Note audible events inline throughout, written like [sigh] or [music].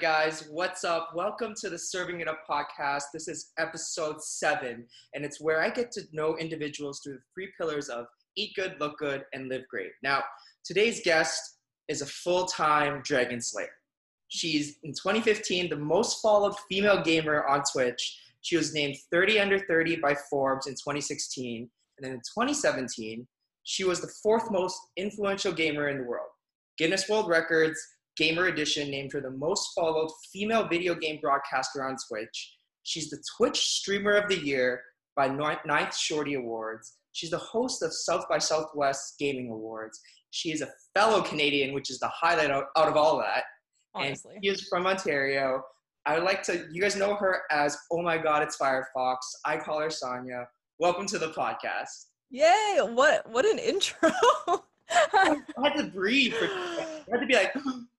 guys, what's up? Welcome to the Serving It Up podcast. This is episode seven, and it's where I get to know individuals through the three pillars of eat good, look good, and live great. Now, today's guest is a full time Dragon Slayer. She's in 2015 the most followed female gamer on Twitch. She was named 30 under 30 by Forbes in 2016, and then in 2017, she was the fourth most influential gamer in the world. Guinness World Records Gamer Edition named her the most followed female video game broadcaster on Twitch. She's the Twitch Streamer of the Year by Ninth Shorty Awards. She's the host of South by Southwest Gaming Awards. She is a fellow Canadian, which is the highlight out, out of all that. Honestly. And she is from Ontario. I would like to, you guys know her as, oh my God, it's Firefox. I call her Sonia. Welcome to the podcast. Yay! What what an intro. [laughs] I had to breathe. For, I had to be like, [gasps] [laughs]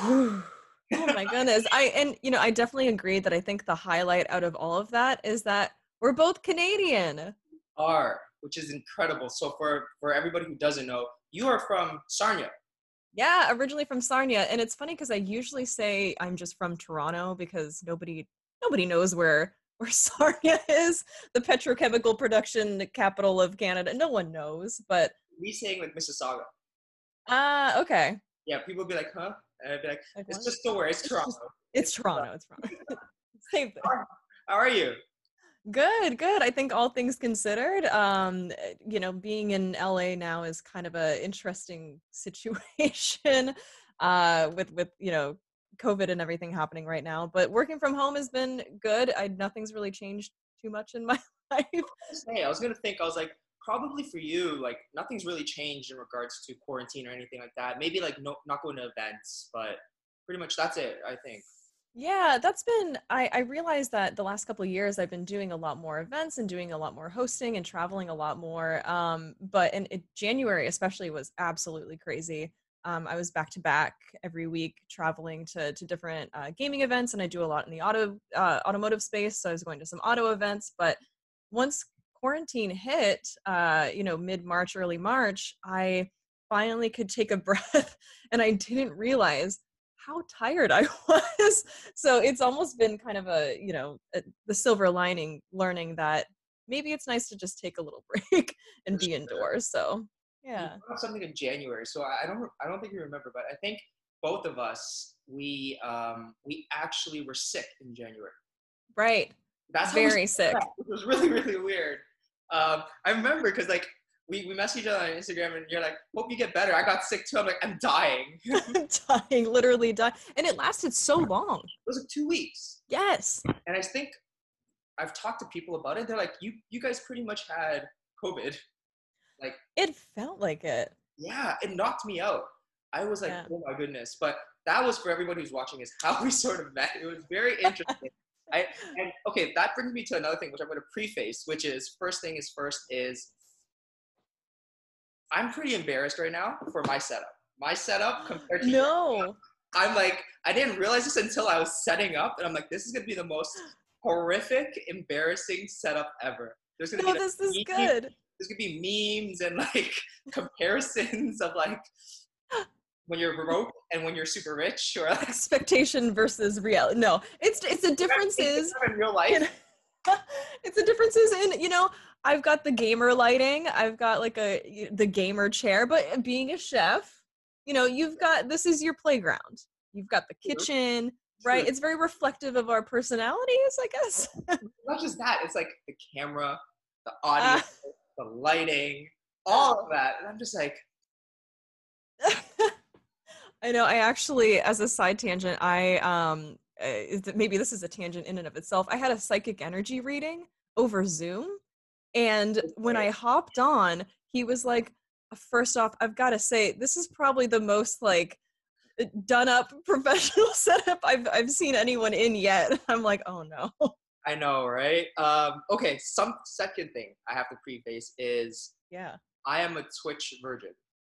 oh my goodness. I and you know, I definitely agree that I think the highlight out of all of that is that we're both Canadian. are, which is incredible. So for for everybody who doesn't know, you are from Sarnia. Yeah, originally from Sarnia, and it's funny because I usually say I'm just from Toronto because nobody nobody knows where where [laughs] Sarnia is, the petrochemical production capital of Canada. No one knows, but We saying like Mississauga. ah, okay. Yeah, people would be like, huh? And I'd be like, Like it's what? just nowhere. It's It's Toronto. just- It's Toronto. It's Toronto. [laughs] Same thing. How are you? Good, good. I think all things considered, um, eh, you know, being in LA now is kind of a interesting [laughs] situation uh, with with you know COVID and everything happening right now. But working from home has been good. I nothing's really changed too much in my [laughs] life. I was gonna think. I was like, probably for you, like nothing's really changed in regards to quarantine or anything like that. Maybe like no, not going to events, but pretty much that's it. I think. Yeah, that's been. I, I realized that the last couple years I've been doing a lot more events and doing a lot more hosting and traveling a lot more. Um, but in, in January, especially, was absolutely crazy. Um, I was back to back every week traveling to to different uh, gaming events, and I do a lot in the auto uh, automotive space. So I was going to some auto events. But once quarantine hit, uh, you know, mid March, early March, I finally could take a [laughs] breath, and I didn't realize how tired I [laughs] was. So it's almost been kind of a, you know, a, the silver lining learning that maybe it's nice to just take a little [laughs] break and be indoors. So, yeah. something in January, so I I don't. I don't think you remember, but I think both of us we um we actually were sick in January. Right. That's Very sick. It was really, really weird. Um, I remember because like we, we messaged each other on Instagram and you're like, hope you get better. I got sick too. I'm like, I'm dying. [laughs] dying, literally dying. And it lasted so long. It was like two weeks. Yes. And I think I've talked to people about it. They're like, you you guys pretty much had COVID. Like it felt like it. Yeah, it knocked me out. I was like, Yeah. oh my goodness. But that was for everybody who's watching is how [laughs] we sort of met. It was very interesting. I and okay, that brings me to another thing which I'm going to preface, which is first thing is first is I'm pretty embarrassed right now for my setup. My setup compared to No. I'm like I didn't realize this until I was setting up, and I'm like, this is going to be the most horrific, embarrassing setup ever. There's going to No, be this is meme- good. There's going to be memes and like [laughs] comparisons of like when you're broke and when you're super rich, or [laughs] Expectation versus reality. No, it's it's the difference is in real life. know, [laughs] it's the differences in you know i've got the gamer lighting i've got like a the gamer chair but being a chef you know you've got this is your playground you've got the True. kitchen right True. it's very reflective of our personalities i guess [laughs] not just that, it's like the camera, the audio, Ah. the lighting, all of that. And I'm just like, i know i actually as a side tangent i um uh, maybe this is a tangent in and of itself i had a psychic energy reading over zoom and when i hopped on he was like first off i've got to say this is probably the most like done up [laughs] professional [laughs] setup i've i've seen anyone in yet. [laughs] I'm like oh no. I know, right? Um, okay, some second thing I have to preface is yeah. I am a Twitch virgin,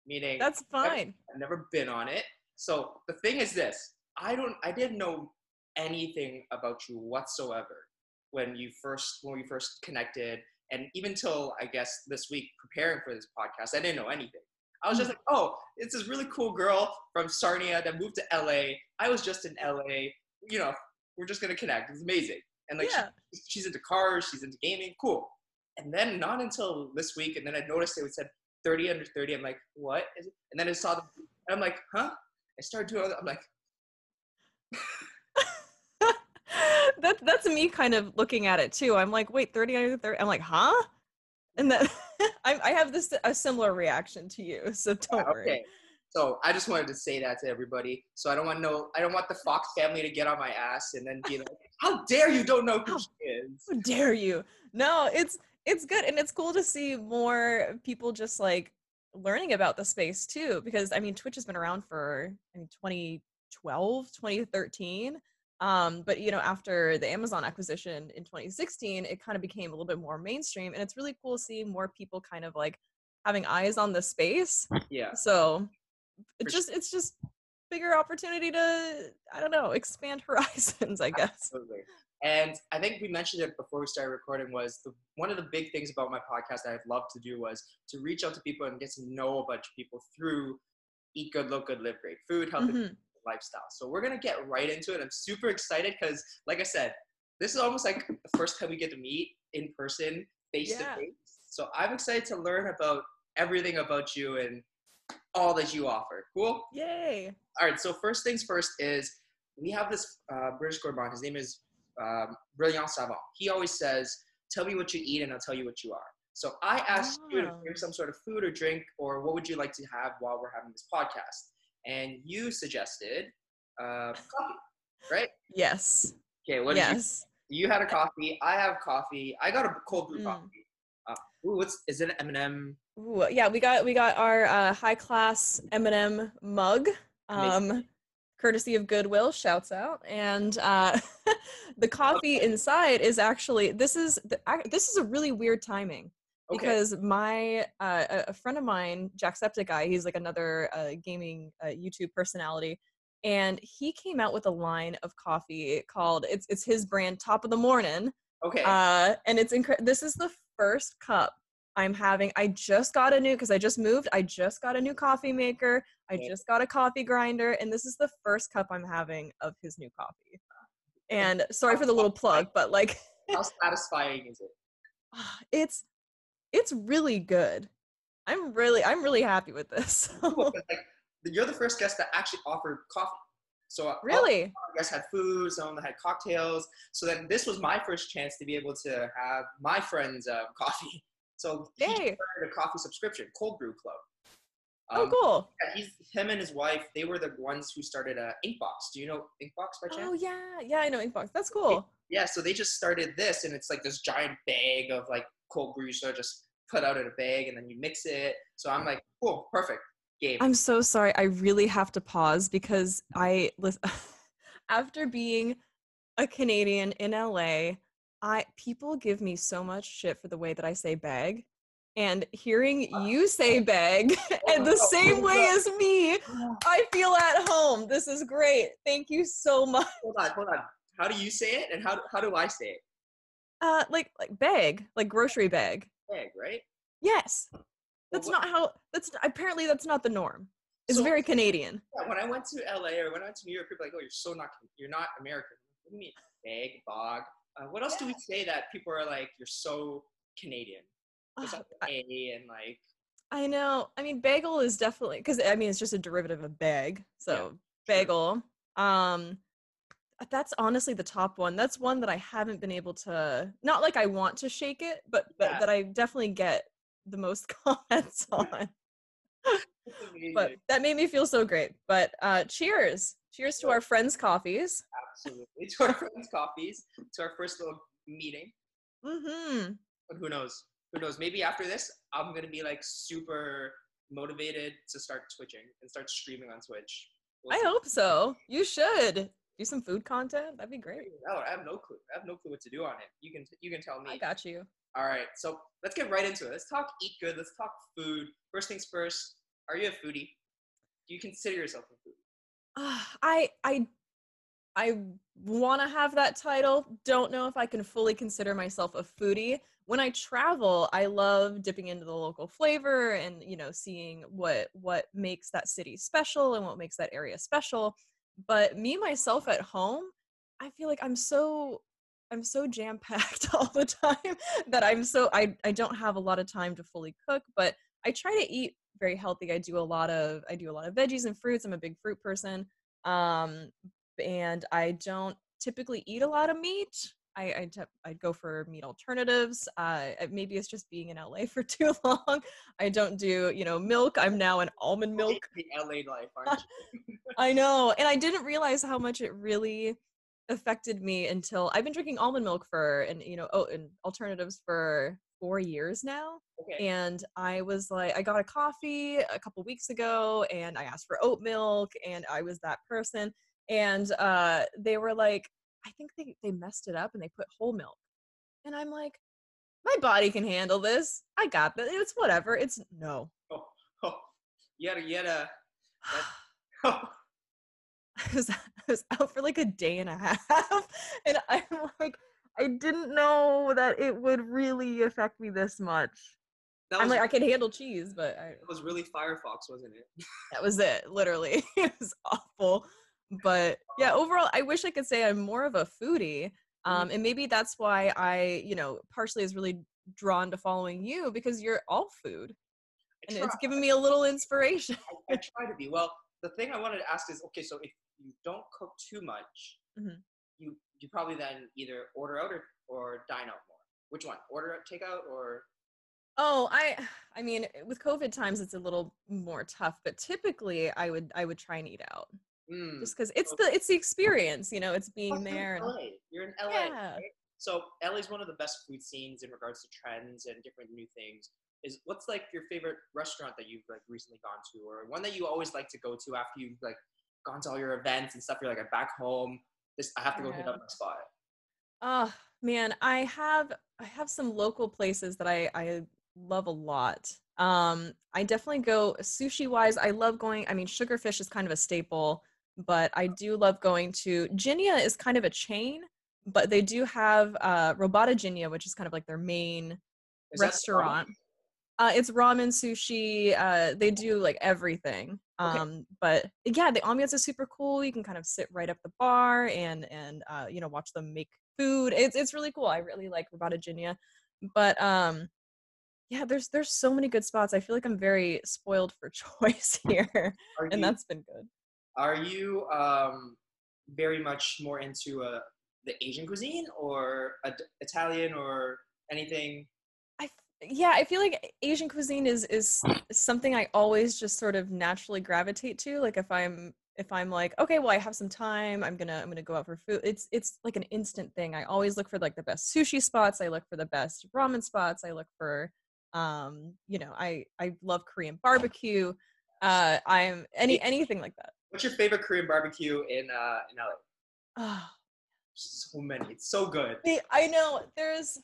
meaning that's fine I've never been on it. So the thing is this: I don't, I didn't know anything about you whatsoever when you first, when we first connected, and even till I guess this week preparing for this podcast, I didn't know anything. I was just hmm. like, oh, it's this really cool girl from Sarnia that moved to LA. I was just in LA. You know, we're just gonna connect. It's amazing. And like, Yeah. she, she's into cars, she's into gaming. Cool. And then not until this week, and then I noticed it said 30 under 30. I'm like, what is it? And then I saw the, and I'm like, huh? I started doing. I'm like, [laughs] that that's me kind of looking at it too. I'm like, wait, 30 under 30. I'm like, huh? And then [laughs] I, I have this a similar reaction to you. So don't worry. okay. So I just wanted to say that to everybody. So I don't want no, I don't want the Fox family to get on my ass and then be like, how dare you don't know who How- she is? How dare you? No, it's it's good and it's cool to see more people just like learning about the space too because I mean Twitch has been around for I mean 2012, 2013. Um, but you know, after the Amazon acquisition in 2016, it kind of became a little bit more mainstream and it's really cool seeing more people kind of like having eyes on the space. Yeah. So just it's just bigger opportunity to I don't know, expand [laughs] horizons, I guess. Absolutely. And I think we mentioned it before we started recording was the, one of the big things about my podcast that I'd love to do was to reach out to people and get to know a bunch of people through eat good, look good, live great food, healthy Mhm. lifestyle. So we're gonna get right into it. I'm super excited because, like I said, this is almost like the first time we get to meet in person, face to face. So I'm excited to learn about everything about you and all that you offer. Cool. Yay. All right. So first things first is we have this uh, British gourmand. His name is um, Brillat-Savarin. He always says, "Tell me what you eat, and I'll tell you what you are." So I asked you to Oh. bring some sort of food or drink, or what would you like to have while we're having this podcast? And you suggested uh, coffee, right? Yes. Okay. What did you? yes. You had a coffee. I have coffee. I got a cold brew Mm. coffee. Uh, ooh, what's is it? an M and M. Ooh, yeah, we got we got our uh, high class M&M mug, Amazing. Courtesy of Goodwill. Shouts out, and uh, [laughs] the coffee inside is actually this is the, ac- this is a really weird timing Okay. because my uh, a, a friend of mine, Jacksepticeye, he's like another uh, gaming uh, YouTube personality, and he came out with a line of coffee called it's it's his brand Top of the Morning, okay. uh, and it's incredible. This is the first cup I'm having. I just got a new because I just moved. I just got a new coffee maker. I just got a coffee grinder, and this is the first cup I'm having of his new coffee. And sorry for the little plug, but like, [laughs] How satisfying is it? [sighs] it's it's really good. I'm really I'm really happy with this. [laughs] Like you're the first guest that actually offered coffee. So uh, really, you guys had food, some of them had cocktails. So then this was my first chance to be able to have my friends uh, [laughs] coffee. So he started a coffee subscription, Cold Brew Club. oh Um, cool. yeah, he's him and his wife. They were the ones who started uh, Inkbox. Do you know Inkbox by chance? Oh yeah, yeah, I know Inkbox. That's cool. Yeah, so they just started this, and it's like this giant bag of like cold brew. So I just put out in a bag, and then you mix it. So I'm like, cool, perfect, game. I'm so sorry. I really have to pause because I lis- [laughs] after being a Canadian in LA, I people give me so much shit for the way that I say bag. And hearing you say bag [laughs] and the same way as me, I feel at home. This is great. Thank you so much. hold on, hold on. How do you say it, and how how do I say it? Uh like like bag, like grocery bag. Bag, right? Yes. That's what- not how that's apparently that's not the norm. It's So- very Canadian. Yeah, when I went to LA or when I went to New York, people are like, oh, you're so not you're not American. What do you mean, bag, bog? Uh, what else do we say that people are like, you're so Canadian? It's like A and like I know. I mean, bagel is definitely because I mean it's just a derivative of bag. So bagel. Um, that's honestly the top one. That's one that I haven't been able to. Not like I want to shake it, but but Yeah. that I definitely get the most [laughs] comments on. But that made me feel so great. But uh, cheers, cheers to our friends' coffees. absolutely [laughs] to our friends' coffees, to our first little meeting. Mm-hmm. But who knows? Who knows? Maybe after this, I'm gonna be like super motivated to start twitching and start streaming on Twitch. We'll I hope so. You should do some food content. That'd be great. No, I have no clue. I have no clue what to do on it. You can you can tell me. I got you. All right, so let's get right into it. Let's talk eat good. Let's talk food. First things first. Are you a foodie? Do you consider yourself a foodie? Uh, [sighs] I I I want to have that title. Don't know if I can fully consider myself a foodie, when I travel, I love dipping into the local flavor and you know seeing what what makes that city special and what makes that area special. But me myself at home, I feel like I'm so I'm so jam packed [laughs] all the time that I'm so I I don't have a lot of time to fully cook, but I try to eat very healthy. I do a lot of I do a lot of veggies and fruits. I'm a big fruit person. Um and I don't typically eat a lot of meat. I I te- I'd go for meat alternatives. Uh, maybe it's just being in LA [laughs] for too long. I don't do you know milk. I'm now an almond milk. The LA life, [laughs] aren't you? I know, and I didn't realize how much it really affected me until I've been drinking almond milk for and you know oh and alternatives for four years now. Okay. And I was like, I got a coffee a couple weeks ago, and I asked for oat milk, and I was that person. And uh, they were like, I think they they messed it up and they put whole milk. And I'm like, my body can handle this. I got this. It's whatever. It's no. Oh, oh. You had a, you had a, that- [sighs] [laughs] oh, I was, I was out for like a day and a half, [laughs] and I'm like, I didn't know that it would really affect me this much. that I'm like, I can handle cheese, but I, that was really Firefox, wasn't it? that was it. Literally, [laughs] it was awful. But yeah, overall, I wish I could say I'm more of a foodie, um, and maybe that's why I, you know, partially is really drawn to following you because you're all food, and it's given me a little inspiration. I, I try to be. Well, the thing I wanted to ask is, okay, so if you don't cook too much, Mhm. you you probably then either order out or, or dine out more. Which one? Order out, takeout, or Oh, I I mean, with COVID times it's a little more tough, but typically I would I would try and eat out. mm, Just cuz it's Okay. the it's the experience, you know, it's being you're in there and LA. You're in LA. Yeah. right? So LA is one of the best food scenes in regards to trends and different new things. Is what's like your favorite restaurant that you've like recently gone to, or one that you always like to go to after you've like gone to all your events and stuff? You're like, I'm back home. This I have to go hit up my spot. Oh, man, I have I have some local places that I I love a lot. Um, I definitely go sushi wise. I love going. I mean, Sugarfish is kind of a staple, but I do love going to Jinya is kind of a chain, but they do have uh Robata Jinya, which is kind of like their main Is restaurant. ramen? Uh, it's ramen, sushi. Uh, they do like everything. Okay. Um, but yeah, the ambiance is super cool. You can kind of sit right up the bar and and uh, you know watch them make food. It's it's really cool. I really like Robata Jinya. But um, yeah, there's there's so many good spots. I feel like I'm very spoiled for [laughs] choice here, and that's been good. Are you um, very much more into uh, the Asian cuisine or a, Italian or anything? Yeah, I feel like Asian cuisine is is something I always just sort of naturally gravitate to. Like if I'm if I'm like, okay, well I have some time, I'm gonna I'm gonna go out for food. It's it's like an instant thing. I always look for like the best sushi spots. I look for the best ramen spots. I look for um, you know, I I love Korean barbecue. Uh, I'm any anything like that. What's your favorite Korean barbecue in uh, in LA? Oh, So many. It's so good. I know there's.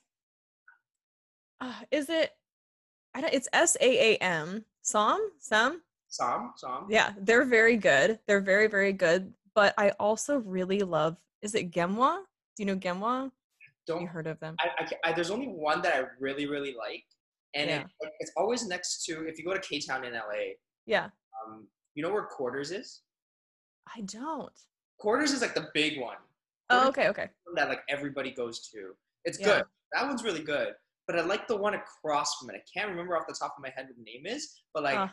Uh, is it? I don't. It's S A A M. Sam. Sam. Sam, Sam. Yeah, they're very good. They're very very good. But I also really love. Is it Genwa? Do you know Genwa? Don't. You heard of them? I, I, I, there's only one that I really really like, and Yeah. it, it's always next to if you go to K Town in LA. Yeah. Um, you know where Quarters is? I don't. Quarters is like the big one. Oh, Quarters okay, okay. one that like everybody goes to. It's Yeah. good. That one's really good. But I like the one across from it. I can't remember off the top of my head what the name is, but like.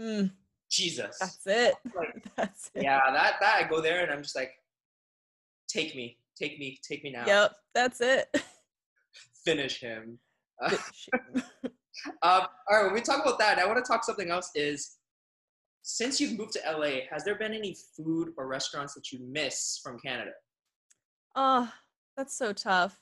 Mm, Jesus. that's it. [laughs] Like, [laughs] That's it. yeah, that that I go there and I'm just like, take me, take me, take me now. Yep, that's it. Finish him. [laughs] Uh, um, all right, when we talk about that, I want to talk something else. Is since you've moved to LA, has there been any food or restaurants that you miss from Canada? Oh, that's so tough.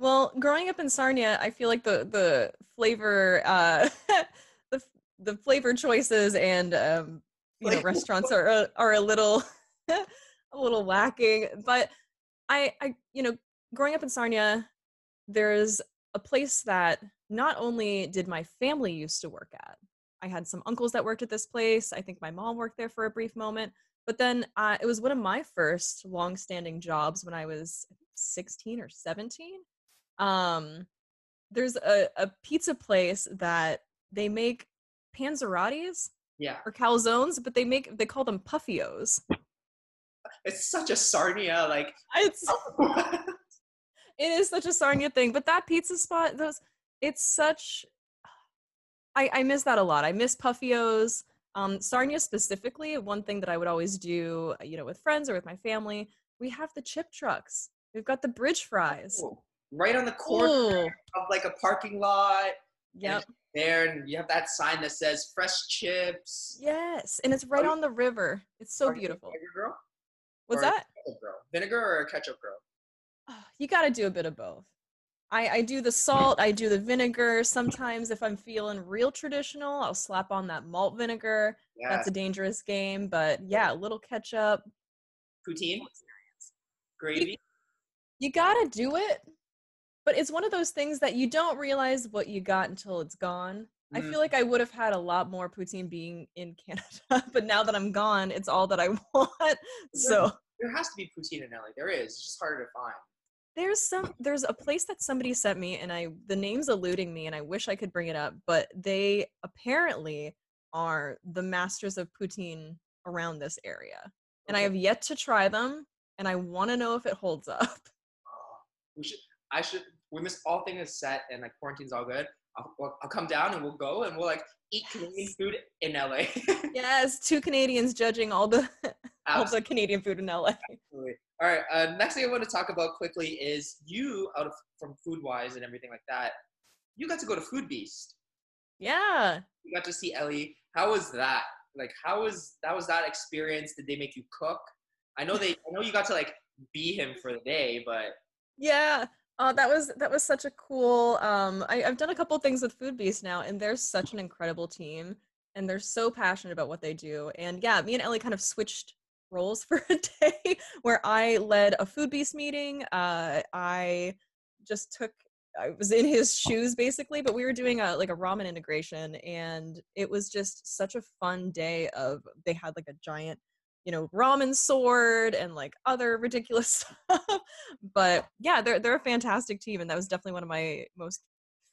Well, growing up in Sarnia, I feel like the the flavor uh [laughs] the the flavor choices and um you know restaurants are a- are a little [laughs] a little lacking, but I I you know, growing up in Sarnia, there's a place that not only did my family used to work at. I had some uncles that worked at this place. I think my mom worked there for a brief moment. But then uh, it was one of my first long-standing jobs when I was 16 or 17. Um, there's a, a pizza place that they make panzerottis Yeah. or calzones, but they make they call them puffios. It's such a Sarnia, like, [laughs] It's [laughs] it is such a Sarnia thing, but that pizza spot, those it's such I, I miss that a lot. I miss Puffios. Um, Sarnia specifically, one thing that I would always do, you know, with friends or with my family, we have the chip trucks. We've got the bridge fries. Right on the corner Ooh, of like a parking lot. yep. There, and you have that sign that says fresh chips. Yes, and it's right you- on the river. It's so you beautiful. Vinegar girl? What's that? girl? Vinegar or a ketchup girl? Ah, You got to do a bit of both. I, I do the salt, I do the vinegar. Sometimes, if I'm feeling real traditional, I'll slap on that malt vinegar. Yeah. That's a dangerous game, but yeah, a little ketchup. Poutine? Gravy? You got to do it, but it's one of those things that you don't realize what you got until it's gone. I Mm. feel like I would have had a lot more poutine being in Canada, [laughs] but now that I'm gone, it's all that I [laughs] want. So There has to be poutine in LA. There is. It's just harder to find. there's some there's a place that somebody sent me and I the name's eluding me and I wish I could bring it up, but they apparently are the masters of poutine around this area. And I have yet to try them and I want to know if it holds up. Oh, we should. I should. When this all thing is set and like quarantine's all good, I'll, I'll- come down and we'll go and we'll like eat Canadian food in LA. [laughs] yes, two Canadians judging all the [laughs] all the Canadian food in LA. Absolutely. All right. Uh, next thing I want to talk about quickly is you out of from food wise and everything like that. You got to go to Foodbeast. Yeah. You got to see Elie. How was that? Like, how was that? Was that experience? Did they make you cook? I know they. I know you got to like be him for the day, but Yeah. Oh, that was that was such a cool. Um, I, I've done a couple things with Foodbeast now, and they're such an incredible team, and they're so passionate about what they do. And yeah, me and Elie kind of switched roles [laughs] for a day, where I led a Foodbeast meeting. Uh, I just took. I was in his shoes basically, but we were doing a like a ramen integration, and it was just such a fun day. Of they had like a giant you know ramen sword and like other ridiculous [laughs] stuff but yeah they're they're a fantastic team and that was definitely one of my most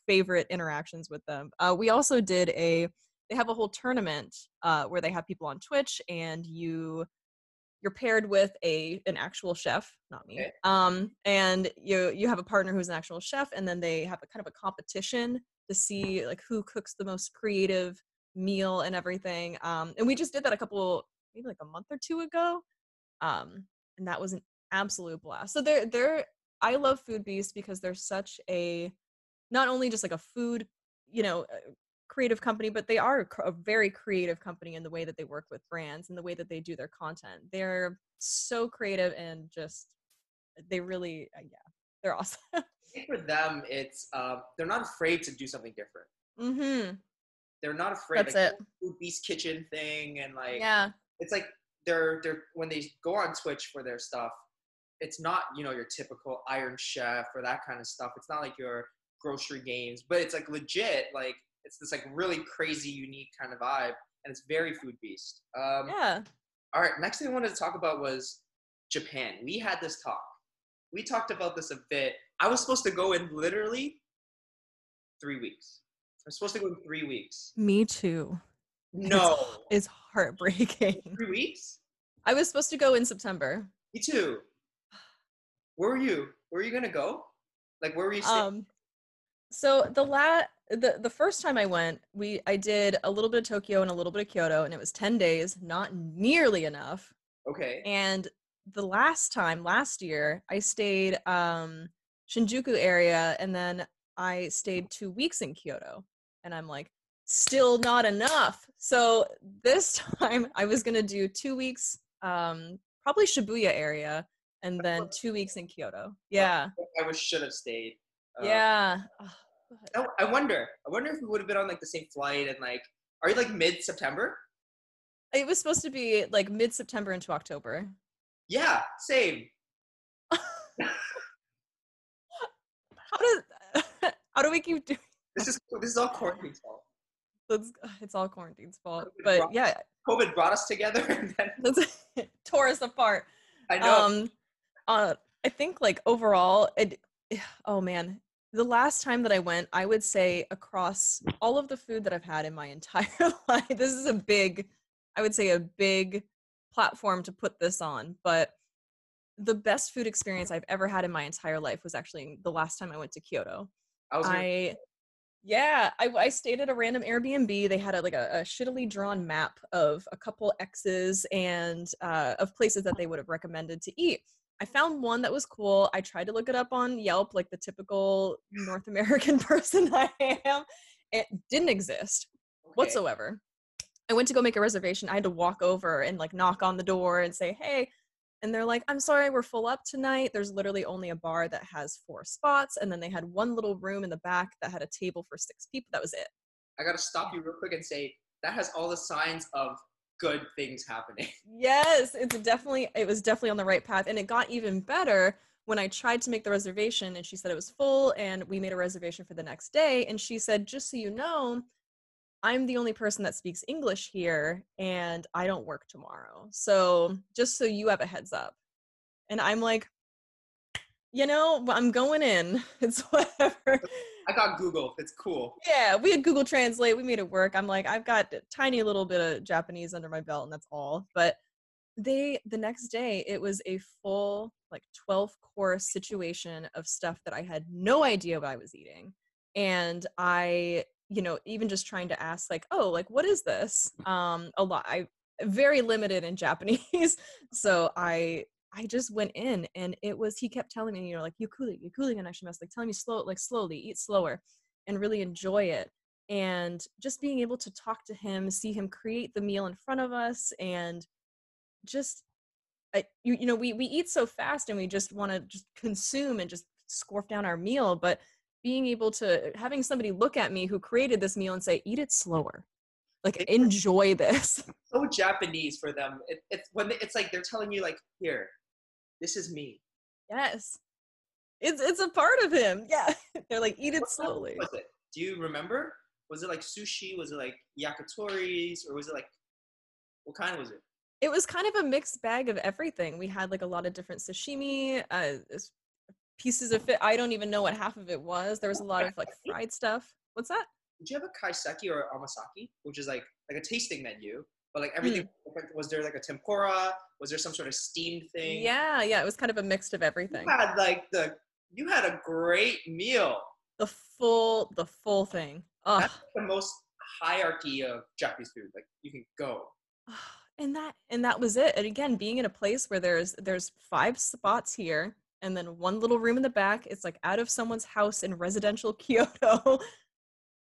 favorite interactions with them uh, we also did a they have a whole tournament uh, where they have people on twitch and you you're paired with a an actual chef not me Okay. um and you you have a partner who's an actual chef and then they have a kind of a competition to see like who cooks the most creative meal and everything um and we just did that a couple maybe like a month or two ago um and that was an absolute blast so they're they're i love Foodbeast because they're such a not only just like a food you know uh, creative company but they are a very creative company in the way that they work with brands and the way that they do their content they're so creative and just they really uh, yeah they're [laughs] awesome I think for them, it's um, they're not afraid to do something different. mm-hmm They're not afraid. That's like, it. Foodbeast kitchen thing and like yeah it's like they're they're when they go on Twitch for their stuff, it's not you know your typical Iron Chef or that kind of stuff. It's not like your grocery games, but it's like legit. Like it's this like really crazy, unique kind of vibe, and it's very Foodbeast. Um, yeah All right, next thing I wanted to talk about was Japan. We had this talk. We talked about this a bit. I was supposed to go in literally three weeks. I'm supposed to go in three weeks. me too No, it's heartbreaking three weeks. i was supposed to go in september Me too. Where were you? Where were you gonna go? Like where were you staying? Um, so the la the the first time I went, we I did a little bit of Tokyo and a little bit of Kyoto, and it was ten days, not nearly enough. okay. And the last time, last year, I stayed um Shinjuku area, and then I stayed two weeks in Kyoto, and I'm like, still not enough. So this [laughs] time, I was gonna do two weeks, um, probably Shibuya area, and then two weeks in Kyoto. Yeah, I was should have stayed. Uh, yeah. But- I, wonder. I wonder if we would have been on like the same flight and like. Are you like mid September? It was supposed to be like mid September into October. Yeah, same. [laughs] How does [laughs] how do we keep doing This is this is all quarantine's fault. This? It's all quarantine's fault. COVID But brought- yeah, COVID brought us together, [laughs] and then [laughs] tore us apart. I know. Um uh I think like overall it oh man, the last time that I went, I would say across all of the food that I've had in my [laughs] entire life, this is a big, I would say a big platform to put this on, but the best food experience I've ever had in my entire life was actually the last time I went to Kyoto. I was I yeah, I, I stayed at a random Airbnb. They had a, like a, a shittily drawn map of a couple X's and uh, of places that they would have recommended to eat. I found one that was cool. I tried to look it up on Yelp, like the typical North American [laughs] person I am. It didn't exist okay. whatsoever. I went to go make a reservation. I had to walk over and like knock on the door and say, "Hey," and they're like, "I'm sorry, we're full up tonight. There's literally only a bar that has four spots, and then they had one little room in the back that had a table for six people. That was it." I gotta stop you real quick and say that has all the signs of good things happening. [laughs] Yes, it's definitely it was definitely on the right path, and it got even better when I tried to make the reservation, and she said it was full, and we made a reservation for the next day, and she said, "Just so you know." I'm the only person that speaks English here and I don't work tomorrow. So just so you have a heads up. And I'm like, you know, I'm going in. [laughs] It's whatever. I got Google. It's cool. Yeah, we had Google Translate. We made it work. I'm like, I've got a tiny little bit of Japanese under my belt, and that's all. But they, the next day, it was a full, like, 12 course situation of stuff that I had no idea what I was eating. And I you know even just trying to ask like oh like what is this? Um a lot i very limited in [laughs] japanese so i i just went in and it was he kept telling me you know like you cooling and i should like telling me slow like slowly eat slower and really enjoy it and just being able to talk to him see him create the meal in front of us and just I, you, you know we we eat so fast and we just want to just consume and just scorf down our meal but being able to having somebody look at me who created this meal and say eat it slower like enjoy this [laughs] So Japanese for them. It, it's when they, it's like they're telling you like, here, this is me. yes it's it's a part of him yeah [laughs] they're like eat it slowly Was it? Do you remember? Was it like sushi? Was it like yakitori's? Or was it like what kind was it? it was kind of a mixed bag of everything we had like a lot of different sashimi uh pieces of it i don't even know what half of it was there was a lot of like fried stuff what's that Did you have a kaiseki or omakase, which is like like a tasting menu, but like everything Hmm. was there like a tempura? Was there some sort of steamed thing? yeah yeah it was kind of a mix of everything You had like the you had a great meal. the full the full thing oh That's the most hierarchy of Japanese food. Like you can go. [sighs] and that and that was it and again being in a place where there's there's five spots here and then one little room in the back it's like out of someone's house in residential [laughs] kyoto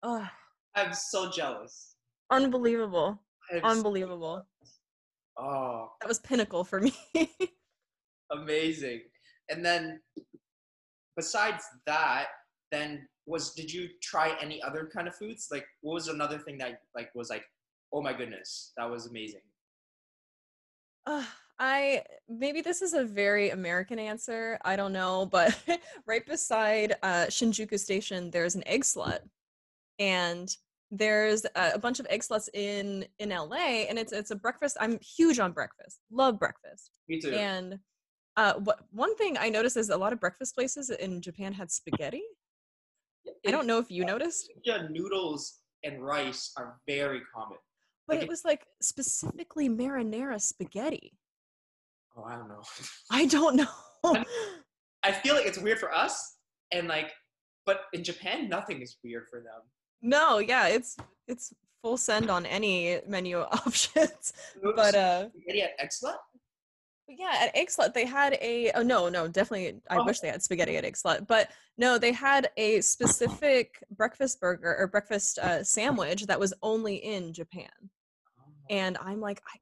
oh, I'm so jealous. unbelievable I'm so- unbelievable oh, that was pinnacle for me [laughs] amazing. And then besides that, then was did you try any other kind of foods? Like what was another thing that like was like, oh my goodness, that was amazing. Uh, I maybe this is a very American answer. I don't know, but [laughs] right beside uh, Shinjuku Station, there's an Eggslut, and there's a, a bunch of Eggsluts in in LA, and it's it's a breakfast. I'm huge on breakfast, love breakfast, Me too. and uh, what one thing I noticed is a lot of breakfast places in Japan had spaghetti. I don't know if you noticed, Yeah, noodles and rice are very common. but Like it it- was like specifically marinara spaghetti. Oh, I don't know. [laughs] I don't know. I feel like it's weird for us, and like, but in Japan, nothing is weird for them. No, yeah, it's it's full send on any menu [laughs] options. But uh spaghetti at Eggslut? but yeah, at Egg they had a oh no, no, definitely I Oh. wish they had spaghetti at Egg But no, they had a specific breakfast burger or breakfast uh, sandwich that was only in Japan. And I'm like, I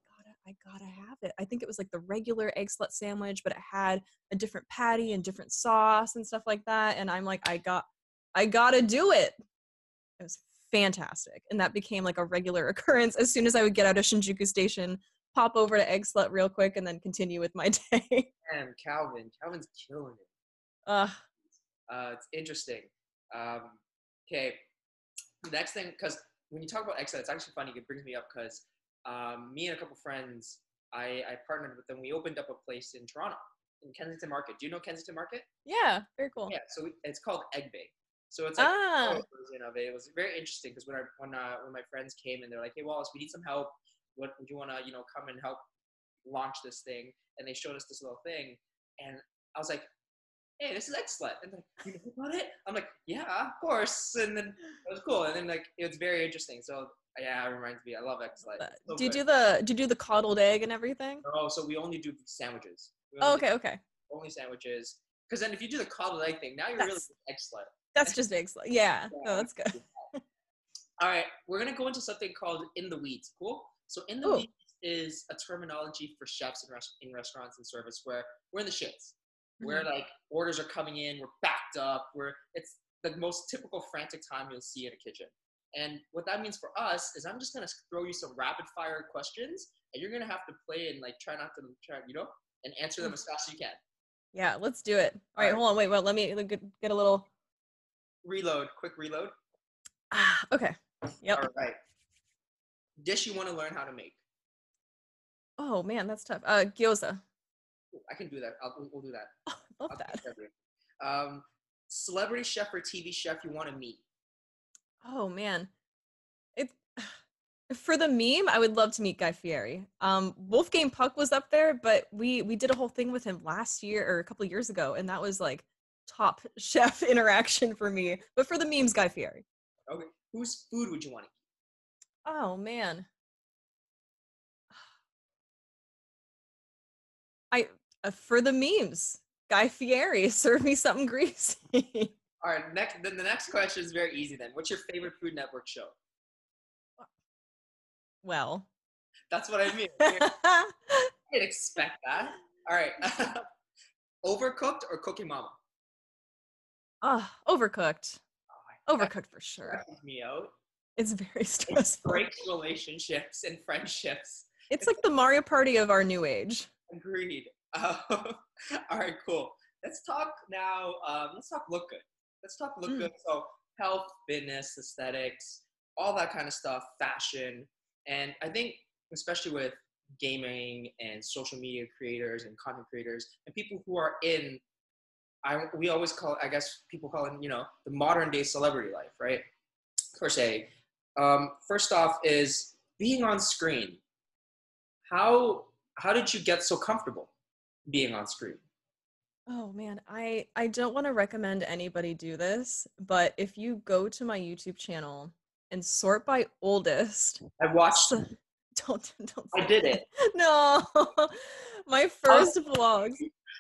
I gotta have it. I think it was like the regular Eggslut sandwich, but it had a different patty and different sauce and stuff like that. And I'm like, I got, I gotta do it. It was fantastic, and that became like a regular [laughs] occurrence. As soon as I would get out of Shinjuku Station, pop over to Eggslut real quick, and then continue with my [laughs] day. and Calvin, Calvin's killing it. uh, Uh, it's interesting. Um, okay, next thing, because when you talk about Eggslut, it's actually funny. It brings me up because um, me and a couple friends, I, I partnered with them. We opened up a place in Toronto, in Kensington Market. Do you know Kensington Market? yeah, very cool. Yeah, so we, it's called Egg Bay. So it's like Ah. a version of it. It was very interesting because when I, when uh, when my friends came and they're like, "Hey Wallace, we need some help. What would you want to you know come and help launch this thing?" And they showed us this little thing, and I was like, "Hey, this is Eggslut." And they're like, "You know about it?" I'm like, "Yeah, of course." And then it was cool, and then like it was very interesting. So yeah, it reminds me. I love. Uh, It's so do you good. do the do you do the coddled egg and everything? Oh, so we only do sandwiches. Oh, only do okay, okay. only sandwiches. Because then if you do the coddled egg thing, now you're really That's- excellent. That's just eggs. [laughs] Yeah. No, Yeah. that's good. [laughs] All right, we're gonna go into something called in the weeds. Cool. So in the Ooh. weeds is a terminology for chefs in, res- in restaurants and service where we're in the shits. Where like orders are coming in, we're backed up. We're it's the most typical frantic time you'll see in a kitchen. And what that means for us is I'm just gonna throw you some rapid fire questions, and you're gonna have to play and like try not to try, you know, and answer them as fast as you can. Yeah, let's do it. All right, Alright. hold on. Wait, well, let me get a little. Reload, quick reload. Ah, okay. Yep. All right. Dish you want to learn how to make. Oh man, that's tough. Uh, gyoza. I can do that. I'll, we'll- we'll do that. Oh, [laughs] love I'll that. Um, celebrity chef or TV chef you want to meet. Oh man, it [sighs] for the meme. I would love to meet Guy Fieri. Um, Wolfgang Puck was up there, but we we did a whole thing with him last year or a couple years ago, and that was like top [laughs] chef interaction for me. But for the memes, Guy Fieri. Okay. Whose food would you want to eat? Oh man. [sighs] I uh, for the memes, Guy Fieri, [laughs] serve me something greasy. All right. Next. Then the next question is very easy. Then, what's your favorite Food Network show? well, That's what I mean. [laughs] I didn't expect that. All right. [laughs] Overcooked or Cooking Mama? Ah, overcooked. Oh, Overcooked for sure. Me out. It's very It stressful. breaks relationships and friendships. It's like the Mario Party of our new age. Agreed. Uh, [laughs] all right, cool. Let's talk now. Um, let's talk look good. Let's talk look Mm. good. So health, fitness, aesthetics, all that kind of stuff, fashion, and I think especially with gaming and social media creators and content creators and people who are in. I, we always call I guess people call it you know the modern day celebrity life right per se um, first off is being on screen how how did you get so comfortable being on screen Oh man, I I don't want to recommend anybody do this, but if you go to my YouTube channel and sort by oldest, i watched so- [laughs] don't don't. i did it [laughs] No, [laughs] my first vlogs.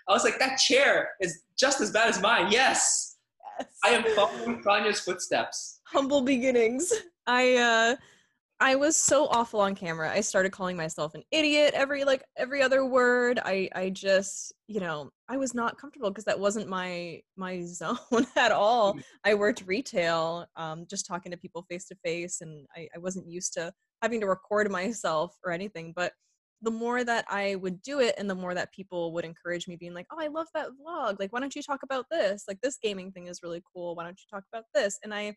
i was like that chair is just as bad as mine yes Yes. i am following Tanya's footsteps humble beginnings. I uh I was so awful on camera. I started calling myself an idiot every like every other word. I I just, you know, I was not comfortable because that wasn't my my [laughs] zone at all. I worked retail, um, just talking to people face to face and I, I wasn't used to having to record myself or anything. But the more that I would do it and the more that people would encourage me being like, Oh, I love that vlog. Like, why don't you talk about this? Like this gaming thing is really cool. Why don't you talk about this? And I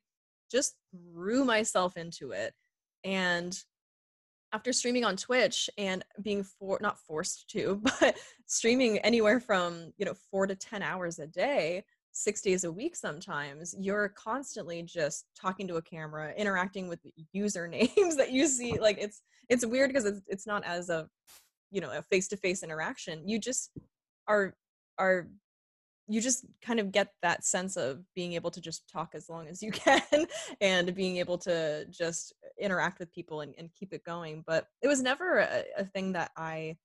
just threw myself into it. And after streaming on Twitch and being for not forced to, [laughs] but streaming anywhere from, you know, 4 to 10 hours a day, 6 days a week sometimes, you're constantly just talking to a camera, interacting with usernames [laughs] that you see like it's it's weird because it's it's not as a you know, a face-to-face interaction. You just are are you just kind of get that sense of being able to just talk as long as you [laughs] can and being able to just interact with people and, and keep it going but it was never a, a thing that i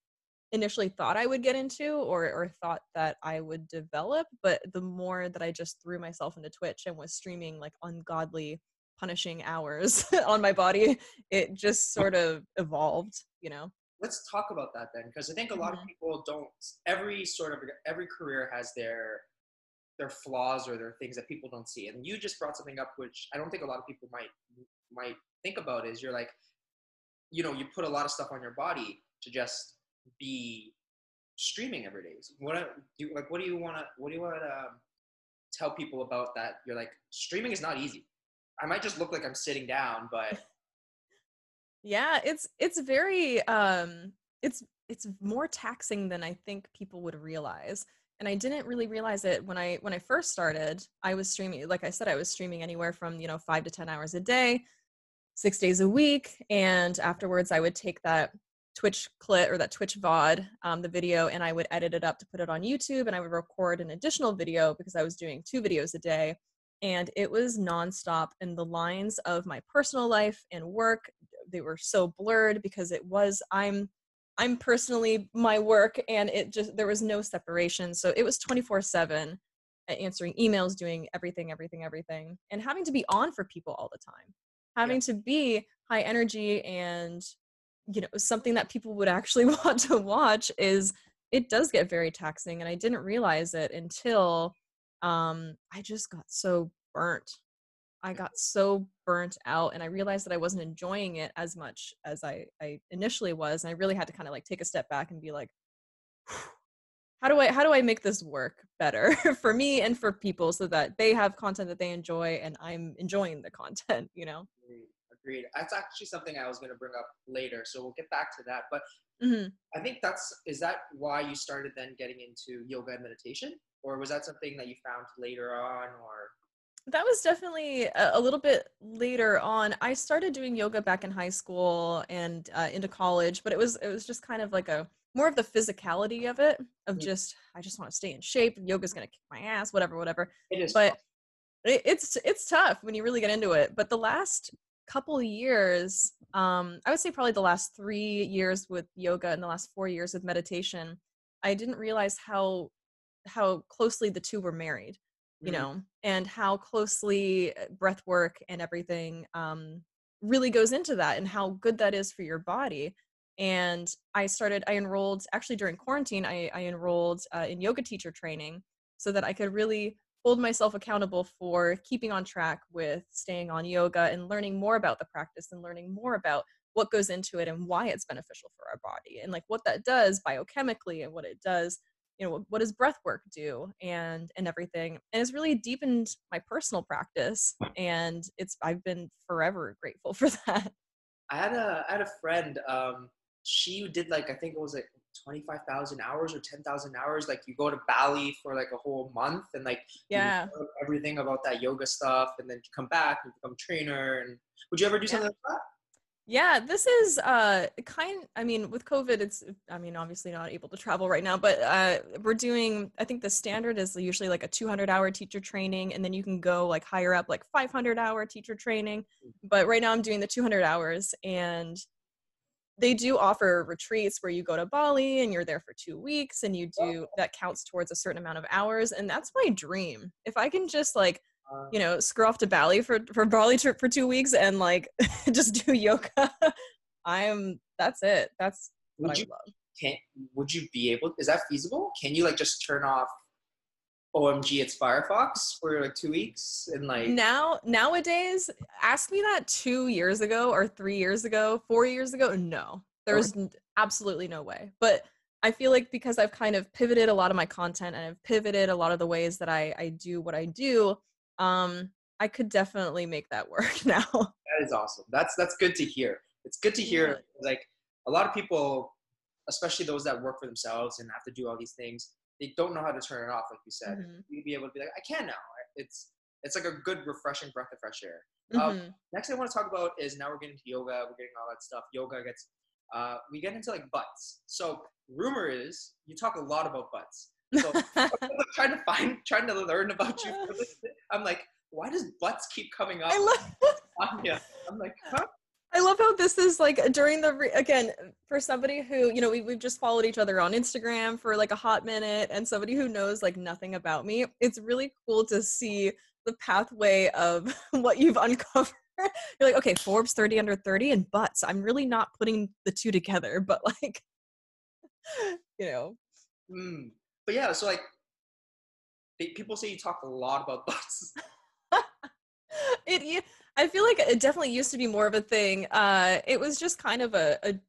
initially thought i would get into or, or thought that i would develop but the more that i just threw myself into twitch and was streaming like ungodly punishing hours [laughs] on my body it just sort of evolved you know let's talk about that then because i think a lot of Mhm. people don't every sort of every career has their their flaws or their things that people don't see and you just brought something up which i don't think a lot of people might might think about is you're like you know you put a lot of stuff on your body to just be streaming every day So what do you, like what do you want to what do you want to um, tell people about that you're like streaming is not easy i might just look like i'm sitting down but [laughs] Yeah, it's it's very um it's it's more taxing than I think people would realize. and I didn't really realize it when I when I first started. I was streaming, like I said, I was streaming anywhere from you know five to ten hours a day, six days a week, and afterwards I would take that Twitch clip or that Twitch VOD, um, the video, and I would edit it up to put it on YouTube, and I would record an additional video because I was doing two videos a day, and it was nonstop. And the lines of my personal life and work they were so blurred because it was I'm I'm personally my work and it just there was no separation. So it was 24/7 answering emails, doing everything everything everything and having to be on for people all the time. Having yeah. to be high energy and you know something that people would actually [laughs] want to watch is it does get very taxing and I didn't realize it until um I just got so burnt I got so burnt out and I realized that I wasn't enjoying it as much as I, I initially was. And I really had to kind of like take a step back and be like, [sighs] how do I how do I make this work better [laughs] for me and for people so that they have content that they enjoy and I'm enjoying the content, you know? Agreed. Agreed. That's actually something I was gonna bring up later. So we'll get back to that. But mm-hmm. I think that's is that why you started then getting into yoga and meditation? Or was that something that you found later on or that was definitely a, a, little bit later on. I started doing yoga back in high school and uh, into college, but it was it was just kind of like a more of the physicality of it of just I just want to stay in shape. Yoga's gonna kick my ass, whatever, whatever. It is, but it, it's it's tough when you really get into it. But the last couple years, um, I would say probably the last three years with yoga and the last four years with meditation, I didn't realize how how closely the two were married you mm-hmm. know, and how closely uh, breath work and everything um, really goes into that and how good that is for your body. And I started, I enrolled actually during quarantine, I, I enrolled uh, in yoga teacher training so that I could really hold myself accountable for keeping on track with staying on yoga and learning more about the practice and learning more about what goes into it and why it's beneficial for our body and like what that does biochemically and what it does you know what does breath work do and and everything. And it's really deepened my personal practice [laughs] and it's i've been forever grateful for [laughs] that. I had a i had a friend um she did like i think it was like 25,000 hours or 10,000 hours like you go to Bali for like a whole month and like yeah everything about that yoga stuff and then you come back and become trainer and would you ever do something yeah. like that yeah, this is uh kind I mean with COVID it's I mean obviously not able to travel right now, but uh we're doing I think the standard is usually like a 200 hour teacher training and then you can go like higher up like 500 hour teacher training. But right now I'm doing the 200 hours and they do offer retreats where you go to Bali and you're there for 2 weeks and you oh. do that counts towards a certain amount of hours and that's my dream. If I can just like uh. you know, screw off to Bali for for Bali trip for two weeks and like [laughs] just do yoga. [laughs] I'm that's it. That's would you, love. Can would you be able? Is that feasible? Can you like just turn off? OMGitsfirefoxx for like two weeks and like now nowadays. Ask me that two years ago or three years ago, four years ago. No, there's okay. absolutely no way. But I feel like because I've kind of pivoted a lot of my content and I've pivoted a lot of the ways that I, I do what I do, um, I could definitely make that [laughs] work now. That is awesome. That's that's good to hear. It's good to hear. Yeah. Like a lot of people, especially those that work for themselves and have to do all these things, they don't know how to turn it off. Like you said, mm-hmm. you'd be able to be like, I can now. It's it's like a good refreshing breath of fresh air. Um, mm-hmm. Um, next thing I want to talk about is now we're getting to yoga. We're getting all that stuff. Yoga gets uh, we get into like butts. So rumor is you talk a lot about butts. So [laughs] [laughs] trying to find, trying to learn about you. [laughs] I'm like, why does butts keep coming up? I love. I'm like, huh? I love how this is like during the re- again for somebody who you know we we've just followed each other on Instagram for like a hot minute and somebody who knows like nothing about me. It's really cool to see the pathway of [laughs] what you've uncovered. You're like, okay, Forbes 30 under 30 and butts. I'm really not putting the two together, but like, [laughs] you know. Mm but yeah, so like they, people say you talk a lot about butts. [laughs] it, I feel like it definitely used to be more of a thing. Uh, it was just kind of a, a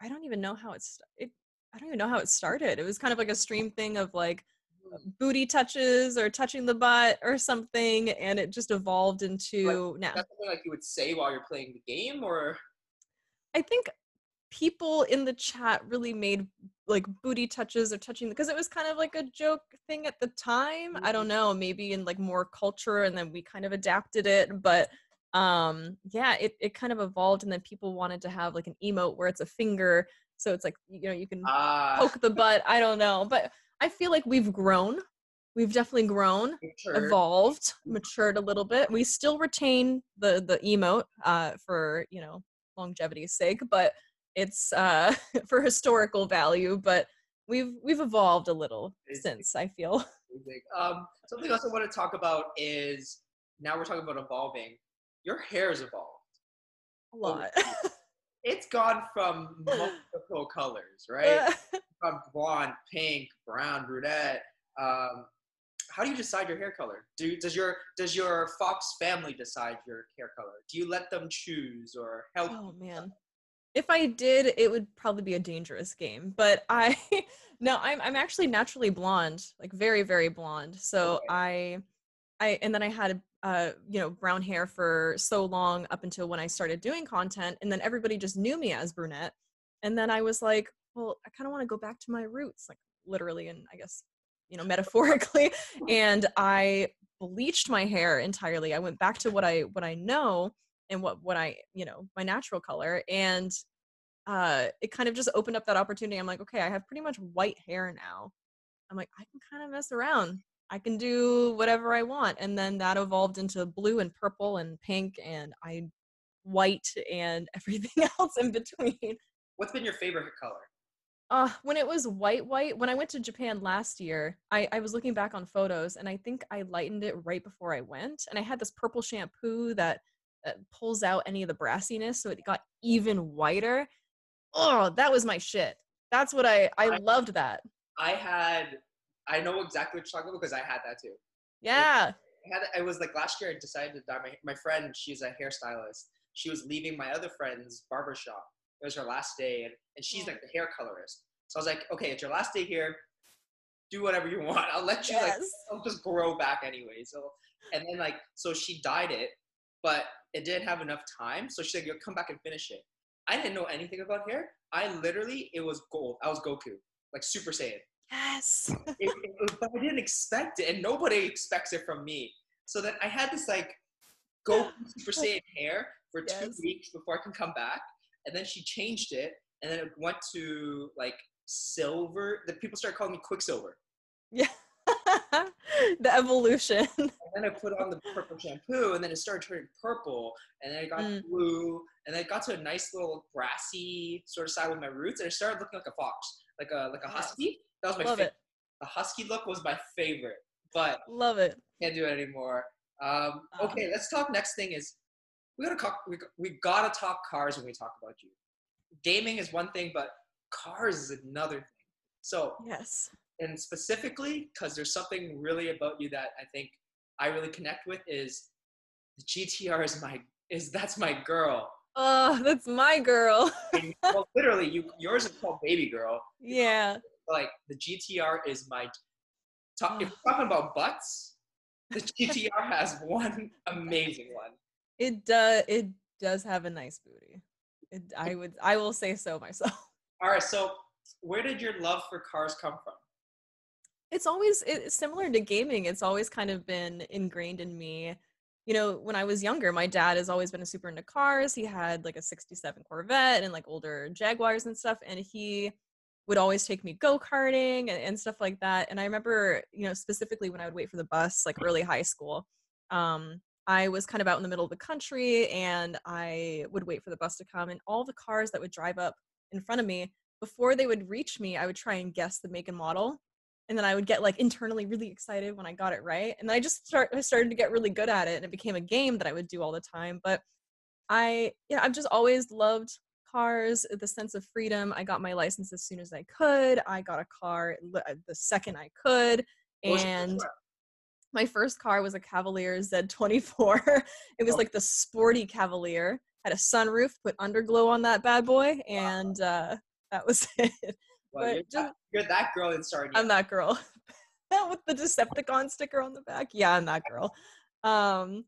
I don't even know how it's it. I don't even know how it started. It was kind of like a stream thing of like mm. booty touches or touching the butt or something, and it just evolved into like, now. That's something like you would say while you're playing the game, or I think people in the chat really made like booty touches or touching because it was kind of like a joke thing at the time. I don't Mhm. know, maybe in like more culture and then we kind of adapted it, but um yeah, it it kind of evolved and then people wanted to have like an emote where it's a finger so it's like you know you can Ah, poke the butt. I don't know, but I feel like we've grown. We've definitely grown sure. evolved, matured a little bit. We still retain the the emote uh, for you know longevity's sake, but it's uh, [laughs] for historical value. But we've we've evolved a little It's- since. I feel [laughs] Um, something else I want to talk about is now we're talking about evolving. Your hair's evolved. a lot. It's gone from multiple colors, right? [laughs] From blonde, pink, brown, brunette. Um, how do you decide your hair color? Do does your does your Fox family decide your hair color? Do you let them choose or help? oh man, if I did, it would probably be a dangerous game. But I [laughs] no, I'm I'm actually naturally blonde, like very very blonde. So Okay. I I and then I had uh you know brown hair for so long up until when I started doing content, and then everybody just knew me as brunette. And then I was like, well, I kind of want to go back to my roots, like literally and I guess you know metaphorically. [laughs] and I bleached my hair entirely. I went back to what I what I know and what what I you know my natural color and uh it kind of just opened up that opportunity. I'm like, okay, I have pretty much white hair now. I'm like, I can kind of mess around. I can do whatever I want. And then that evolved into blue and purple and pink and I white and [laughs] everything else in between. What's been your favorite color? Uh, when it was white, white, when I went to Japan last year, I, I was looking back on photos and I think I lightened it right before I went. And I had this purple shampoo that, that Uh, pulls out any of the brassiness. So it got even whiter. Oh, that was my shit. That's what I, I I- loved that. I had. I know exactly what you're talking about because I had that too. Yeah. I had I was like last year I decided to dye my my friend, she's a hairstylist. She was leaving my other friend's barber shop. It was her last day and, and she's Oh. like the hair colorist. So I was like, okay, it's your last day here. Do whatever you want. I'll let you like I'll just grow back anyway. So and then like so she dyed it, but it didn't have enough time. So she said, You'll come back and finish it. I didn't know anything about hair. I literally it was gold. I was Goku, like Super Saiyan Yes. it, it was- but I didn't expect it, and nobody expects it from me. So then I had this like go [laughs] Super Saiyan hair for two weeks before I can come back, and then she changed it, and then it went to like silver. The people started calling me Quicksilver, yeah. [laughs] the evolution. And then I put on the purple shampoo, and then it started turning purple, and then it got Mm. blue, and then it got to a nice little grassy sort of side with my roots, and it started looking like a fox, like a like a husky. That was my Love favorite. it. The husky look was my favorite, but Love it. can't do it anymore. Um, Uh. okay, let's talk. Next thing is we gotta talk. We, we gotta talk cars when we talk about you. Gaming is one thing, but cars is another thing. So, Yes. and specifically because there's something really about you that I think I really connect with is the GTR is my is that's my girl. Oh, that's my girl. [laughs] And, well, literally, you yours is called baby girl. yeah. Like the GTR is my top. If [sighs] we're talking about butts, the GTR has one amazing one. It does. It does have a nice booty. It, I would. I will say so myself. All right, so where did your love for cars come from? It's always it's similar to gaming. It's always kind of been ingrained in me. You know, when I was younger, my dad has always been a super into cars. He had like a '67 Corvette and like older Jaguars and stuff, and he would always take me go karting and, and stuff like that. And I remember, you know, specifically when I would wait for the bus, like early high school, um, I was kind of out in the middle of the country and I would wait for the bus to come, and all the cars that would drive up in front of me, before they would reach me, I would try and guess the make and model. And then I would get like internally really excited when I got it right. And then I just start I started to get really good at it and it became a game that I would do all the time. But I yeah, I've just always loved cars, the sense of freedom. I got my license as soon as I could. I got a car uh, the second I could. What was your first And my first car was a Cavalier Z24. [laughs] it was Oh. like the sporty Cavalier. Had a sunroof, put underglow on that bad boy, and uh, that was [laughs] it. Well, but you're, just- that, you're that girl in Sarnia. I'm that girl. [laughs] With the Decepticon sticker on the back. Yeah, I'm that girl. Um,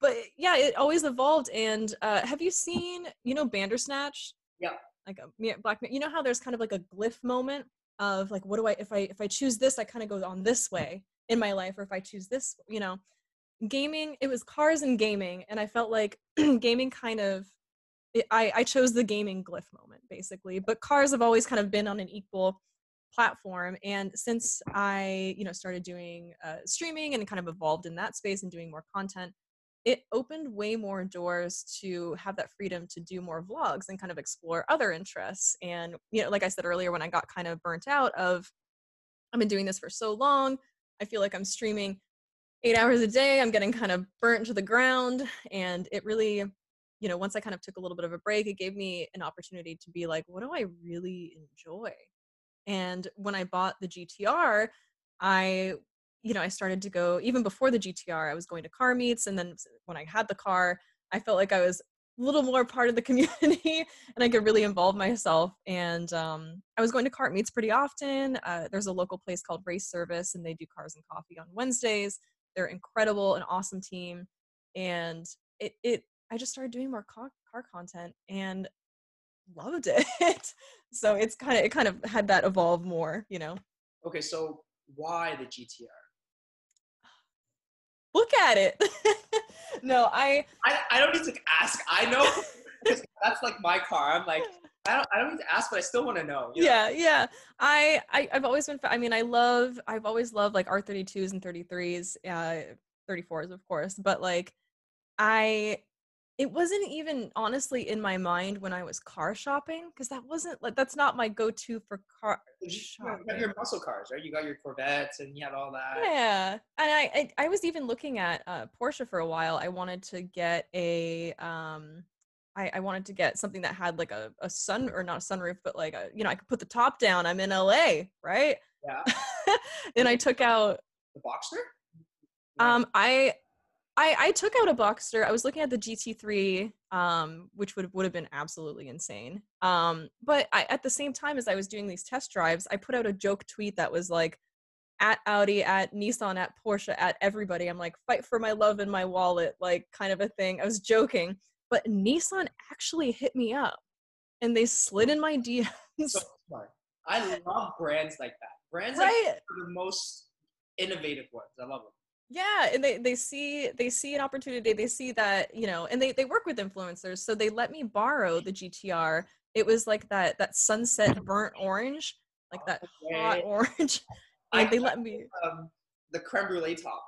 but yeah, it always evolved. And uh, have you seen, you know, Bandersnatch? Yeah. like a black mirror you know how there's kind of like a glyph moment of like what do i if i if i choose this i kind of go on this way in my life or if i choose this you know gaming it was cars and gaming and i felt like [clears throat] gaming kind of I, I chose the gaming glyph moment basically but cars have always kind of been on an equal platform and since i you know started doing uh, streaming and kind of evolved in that space and doing more content it opened way more doors to have that freedom to do more vlogs and kind of explore other interests and you know like i said earlier when i got kind of burnt out of i've been doing this for so long i feel like i'm streaming eight hours a day i'm getting kind of burnt to the ground and it really you know once i kind of took a little bit of a break it gave me an opportunity to be like what do i really enjoy and when i bought the gtr i you know, I started to go even before the GTR, I was going to car meets. And then when I had the car, I felt like I was a little more part of the [laughs] community and I could really involve myself. And um, I was going to car meets pretty often. Uh, there's a local place called Race Service and they do cars and coffee on Wednesdays. They're incredible, an awesome team. And it, it, I just started doing more car, car content and loved [laughs] it. so it's kind of, it kind of had that evolve more, you know? Okay. So why the GTR? [sighs] look at it. [laughs] no, I, I I don't need to ask. I know [laughs] that's like my car. I'm like I don't I don't need to ask, but I still want to know. know. Yeah, yeah. I, I I've always been. I mean, I love. I've always loved like R32s and 33s, uh, 34s, of course. But like, I it wasn't even honestly in my mind when I was car shopping because that wasn't like that's not my go-to for car shopping. You have your muscle cars, right? You got your Corvettes and you had all that. Yeah, and I I, I was even looking at uh, Porsche for a while. I wanted to get a um. I, I wanted to get something that had like a, a sun or not a sunroof, but like a, you know, I could put the top down. I'm in LA, right? Yeah. [laughs] and I took out the Boxster. Um, I I, I took out a Boxster. I was looking at the GT3, um, which would would have been absolutely insane. Um, but I, at the same time as I was doing these test drives, I put out a joke tweet that was like, at Audi, at Nissan, at Porsche, at everybody. I'm like, fight for my love and my wallet, like kind of a thing. I was joking, but Nissan actually hit me up, and they slid in my DMs. [laughs] So smart. I love brands like that. Brands right? like are the most innovative ones. I love them yeah and they they see they see an opportunity they see that you know and they they work with influencers so they let me borrow the gtr it was like that that sunset burnt orange like that okay. hot orange [laughs] [laughs] and they let me um, the creme brulee top.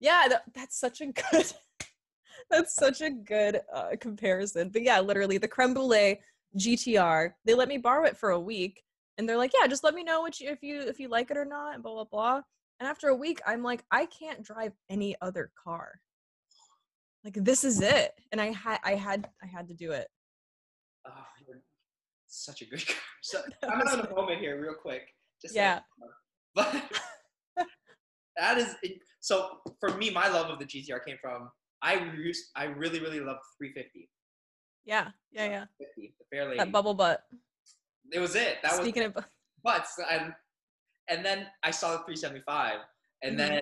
Yeah that, that's such a good [laughs] that's such a good uh, comparison but yeah literally the creme brulee gtr they let me borrow it for a week and they're like yeah just let me know what you, if you if you like it or not and blah blah blah and after a week, I'm like, I can't drive any other car. Like this is it. And I had I had I had to do it. Oh, you're such a good [laughs] car. So, [laughs] I'm having a moment here real quick. Just yeah. Like, [laughs] but that is so for me, my love of the GTR came from I used I really, really love 350. Yeah, yeah, yeah. 50, the. That bubble butt. It was it. That Speaking was of butts, and and then I saw the 375, and mm-hmm. then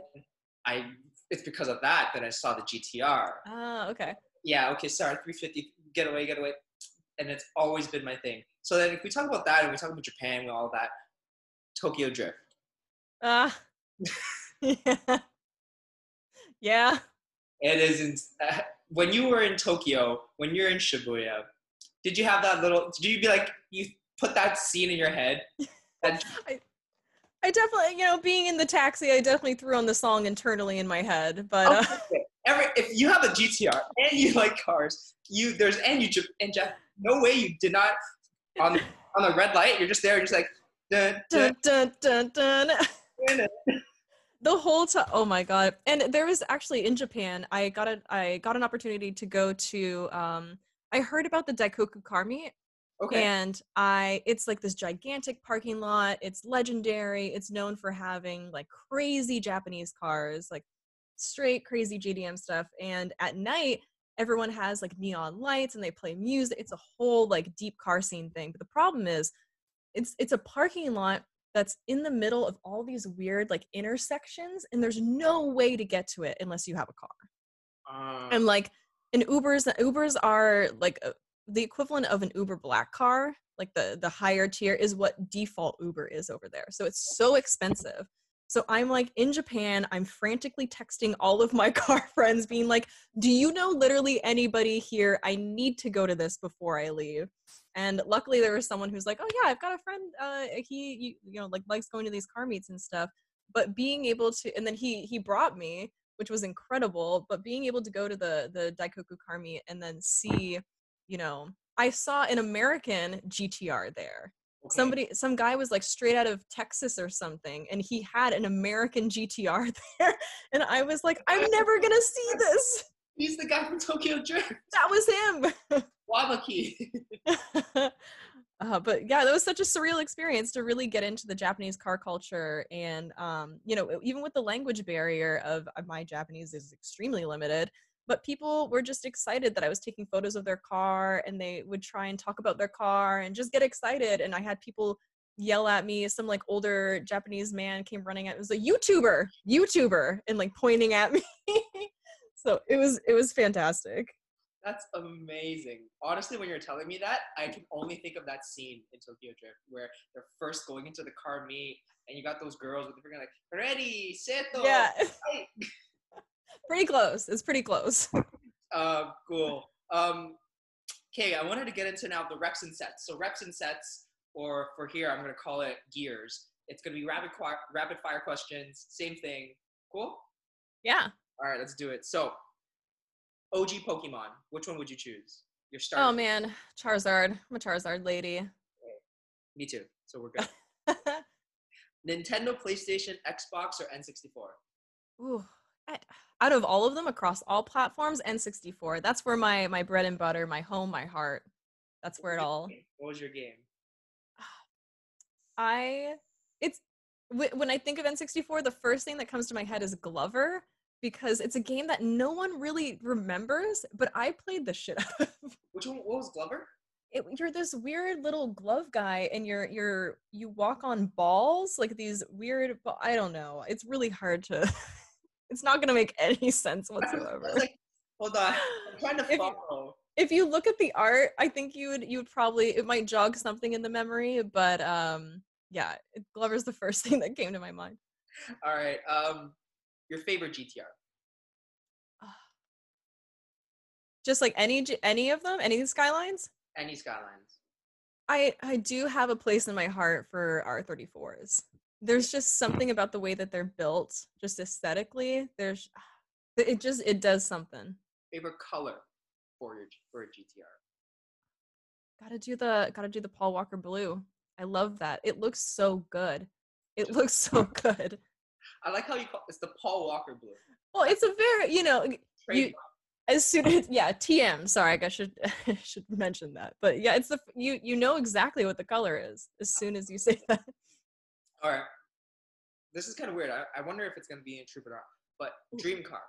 I it's because of that that I saw the GTR. Oh, okay. Yeah, okay, sorry, 350 get away, get away. and it's always been my thing. So then, if we talk about that and we talk about Japan and all that, Tokyo Drift. Ah. Uh, [laughs] yeah. [laughs] yeah. It is. In, uh, when you were in Tokyo, when you're in Shibuya, did you have that little? Did you be like you put that scene in your head? [laughs] That, I, I definitely, you know, being in the taxi, I definitely threw on the song internally in my head. But uh, okay. Every, if you have a GTR and you like cars, you there's and you and Jeff, no way you did not on [laughs] on the red light. You're just there, just like dun, dun, dun, dun, dun. [laughs] the whole time. Oh my god! And there was actually in Japan, I got a I got an opportunity to go to. Um, I heard about the Daikoku car meet Okay. And I it's like this gigantic parking lot. It's legendary. It's known for having like crazy Japanese cars, like straight crazy JDM stuff. And at night, everyone has like neon lights and they play music. It's a whole like deep car scene thing. But the problem is it's it's a parking lot that's in the middle of all these weird like intersections and there's no way to get to it unless you have a car. Uh, and like and Ubers Ubers are like the equivalent of an Uber Black car, like the the higher tier, is what default Uber is over there. So it's so expensive. So I'm like in Japan, I'm frantically texting all of my [laughs] car friends, being like, Do you know literally anybody here? I need to go to this before I leave. And luckily there was someone who's like, Oh yeah, I've got a friend, uh, he you, you know, like likes going to these car meets and stuff. But being able to and then he he brought me, which was incredible, but being able to go to the the Daikoku car meet and then see, you know, I saw an American GTR there Okay. Somebody, some guy was like straight out of Texas or something, and he had an American GTR [laughs] there, and I was like, I'm never gonna see this. He's the guy from Tokyo Drift. That was him. [laughs] Wabaki. [laughs] uh, but yeah, that was such a surreal experience to really get into the Japanese car culture, and um, you know, even with the language barrier of uh, my Japanese is extremely limited but people were just excited that I was taking photos of their car and they would try and talk about their car and just get excited. And I had people yell at me. Some like older Japanese man came running at me. It was a YouTuber, YouTuber, and like pointing at [laughs] me. so it was it was fantastic. That's amazing. Honestly, when you're telling me that, I can only think of that scene in Tokyo Drift where they're first going into the car meet and you got those girls with the freaking like ready, seto. Yeah. [laughs] pretty close. It's pretty close. [laughs] uh, cool. Um, okay, I wanted to get into now the reps and sets. So reps and sets, or for here, I'm gonna call it gears. It's gonna be rapid rapid fire questions. Same thing. Cool. Yeah. All right, let's do it. So, OG Pokemon. Which one would you choose? Your start. Oh man, Charizard. I'm a Charizard lady. Okay. Me too. So we're good. [laughs] Nintendo, PlayStation, Xbox, or N64? Ooh, out of all of them across all platforms n64 that's where my my bread and butter my home my heart that's where it all what was your game? I it's when i think of n64 the first thing that comes to my head is glover because it's a game that no one really remembers but i played the shit [laughs] out of. Which one what was glover? It, you're this weird little glove guy and you're you're you walk on balls like these weird i don't know. It's really hard to [laughs] It's not going to make any [laughs] sense whatsoever. like, hold on, I'm trying to follow. If you, if you look at the art, I think you would you would probably it might jog something in the memory, but um, yeah, Glover's the [laughs] first thing that came to my mind. All right, um, your favorite GTR? [sighs] Just like any any of them, any skylines. Any skylines. I I do have a place in my heart for R34s there's just something about the way that they're built, just aesthetically. There's [sighs] it just it does something. Favorite color for your for a GTR? Gotta do the gotta do the Paul Walker blue. I love that. It looks so good. It looks [laughs] so good. I like how you call it's the Paul Walker blue. Well, it's a very you know you, as soon as yeah TM. Sorry, I should [laughs] I should mention that. But yeah, it's the you you know exactly what the color is as ah. soon as you say [laughs] that. All right. This is kind of weird. I, I wonder if it's going to be in Troubadour. But dream car.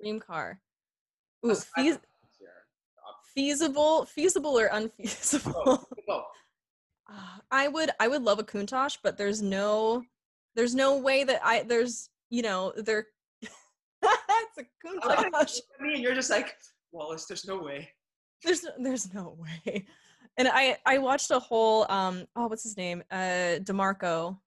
Dream car. Ooh, feas- feasible, feasible or unfeasible? Oh, oh. Uh, [laughs] I would, I would love a Countach, but there's no, there's no way that I, there's, you know, there. [laughs] that's a Countach. I mean, you're just like Wallace. There's no way. There's, there's no way and I I watched a whole um oh what's his name uh DeMuro.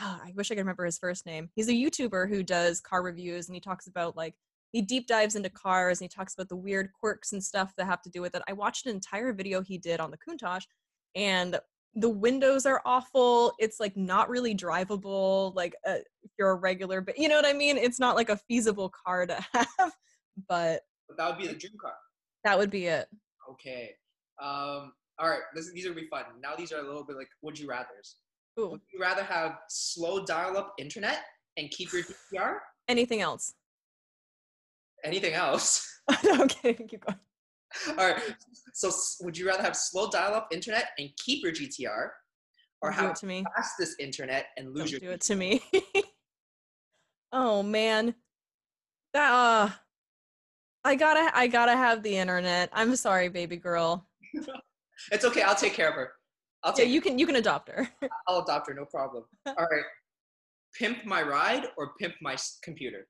Oh, I wish I could remember his first name. He's a YouTuber who does car reviews and he talks about like he deep dives into cars and he talks about the weird quirks and stuff that have to do with it. I watched an entire video he did on the Countach and the windows are awful. It's like not really drivable like uh, if you're a regular but you know what I mean? It's not like a feasible car to [laughs] have, but but that would be the dream car. That would be it. Okay. Um all right, this, these are gonna be fun. Now these are a little bit like would you rather's. Ooh. Would you rather have slow dial-up internet and keep your GTR? Anything else? Anything else? [laughs] [laughs] okay, keep going. All right. So, would you rather have slow dial-up internet and keep your GTR, or Don't have to me. fastest internet and lose Don't your? Do it to me. [laughs] oh man, that uh, I gotta, I gotta have the internet. I'm sorry, baby girl. It's okay. I'll take care of her. I'll take. Yeah, you can. You can adopt her. [laughs] I'll adopt her. No problem. [laughs] All right. Pimp my ride or pimp my computer.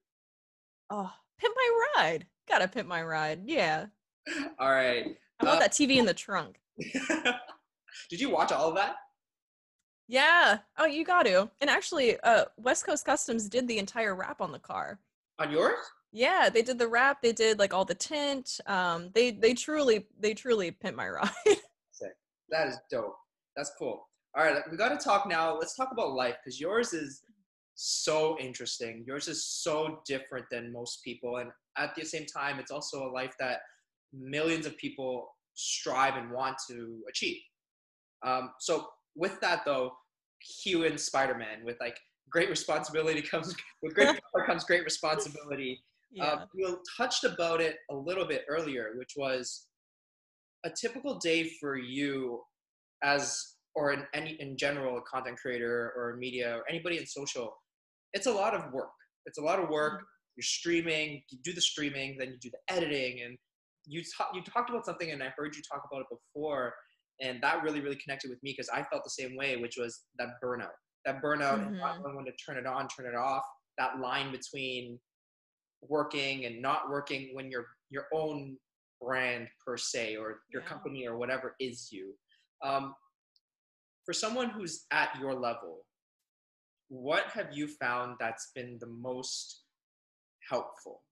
Oh, pimp my ride. Gotta pimp my ride. Yeah. [laughs] All right. I want uh, that TV in the trunk. Did you watch all of that? Yeah. Oh, you got to. And actually, uh, West Coast Customs did the entire wrap on the car. On yours? Yeah, they did the wrap. They did like all the tint. Um, they they truly they truly pimp my ride. That is dope. That's cool. All right, we got to talk now. Let's talk about life because yours is so interesting. Yours is so different than most people, and at the same time, it's also a life that millions of people strive and want to achieve. Um, so with that though, Hugh and Spider-Man with like great responsibility [laughs] comes with great power comes great responsibility. [laughs] Yeah. Uh, you touched about it a little bit earlier, which was a typical day for you as or in any in general a content creator or media or anybody in social it's a lot of work it's a lot of work mm-hmm. you're streaming you do the streaming then you do the editing and you, ta- you talked about something and i heard you talk about it before and that really really connected with me because i felt the same way which was that burnout that burnout mm-hmm. and not mm-hmm. knowing when to turn it on turn it off that line between working and not working when your your own brand per se or your yeah. company or whatever is you um, for someone who's at your level what have you found that's been the most helpful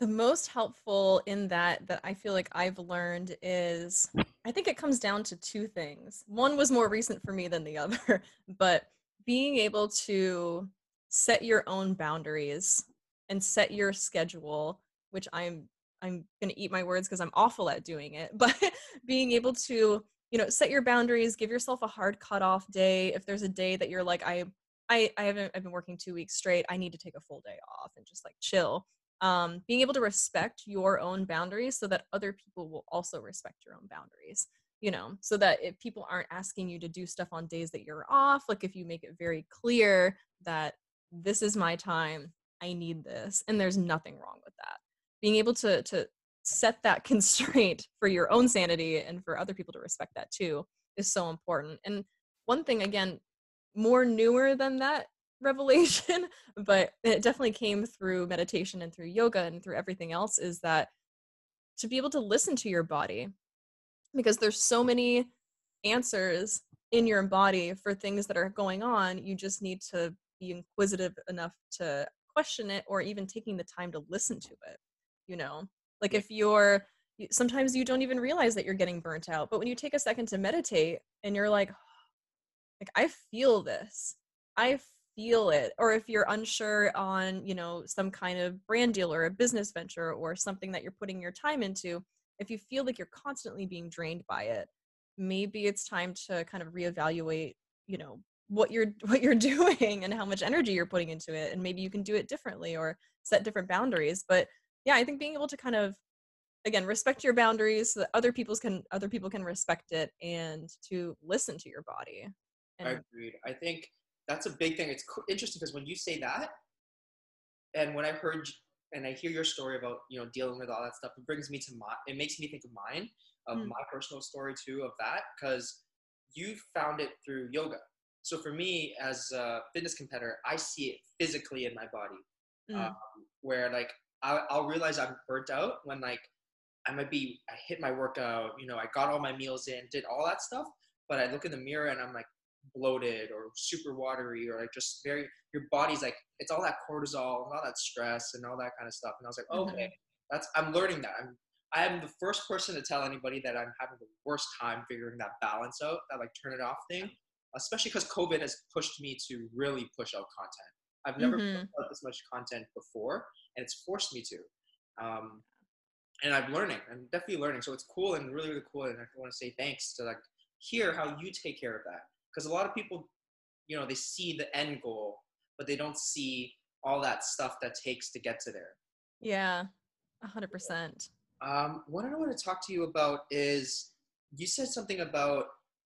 the most helpful in that that i feel like i've learned is I think it comes down to two things. One was more recent for me than the [laughs] other, but being able to set your own boundaries and set your schedule, which I'm I'm going to eat my words because I'm awful at doing it, but [laughs] being able to, you know, set your boundaries, give yourself a hard cutoff day. If there's a day that you're like I I I haven't I've been working 2 weeks straight, I need to take a full day off and just like chill um, being able to respect your own boundaries so that other people will also respect your own boundaries you know so that if people aren't asking you to do stuff on days that you're off like if you make it very clear that this is my time i need this and there's nothing wrong with that being able to to set that [laughs] constraint for your own sanity and for other people to respect that too is so important. And one thing again more newer than that [laughs] revelation, but it definitely came through meditation and through yoga and through everything else is that to be able to listen to your body because there's so many answers in your body for things that are going on you just need to be inquisitive enough to question it or even taking the time to listen to it you know? Like if you're sometimes you don't even realize that you're getting burnt out but when you take a second to meditate and you're like [sighs] like i feel this. I feel it. Or if you're unsure on you know some kind of brand deal or a business venture or something that you're putting your time into if you feel like you're constantly being drained by it maybe it's time to kind of reevaluate you know what you're [laughs] what you're doing and how much energy you're putting into it and maybe you can do it differently or set different boundaries but yeah i think being able to kind of again respect your boundaries so that other people's can other people can respect it and to listen to your body and, i agreed i think that's a big thing. It's interesting because when you say that, and when I heard and I hear your story about you know dealing with all that stuff, it brings me to my. It makes me think of mine, of mm. my personal story too, of that because you found it through yoga. So for me, as a fitness competitor, I see it physically in my body, mm. um, where like I'll, I'll realize I'm burnt out when like I might be I hit my workout, you know, I got all my meals in, did all that stuff, but I look in the mirror and I'm like, bloated or super watery or like just very your body's like it's all that cortisol and all that stress and all that kind of stuff and i was like mm-hmm. okay that's i'm learning that i'm i am the first person to tell anybody that i'm having the worst time figuring that balance out that like turn it off thing especially because covid has pushed me to really push out content i've never mm-hmm. put out this much content before and it's forced me to um, and i'm learning i'm definitely learning so it's cool and really really cool and i want to say thanks to like hear how you take care of that because a lot of people you know they see the end goal but they don't see all that stuff that takes to get to there. Yeah a 100% um, what i want to talk to you about is you said something about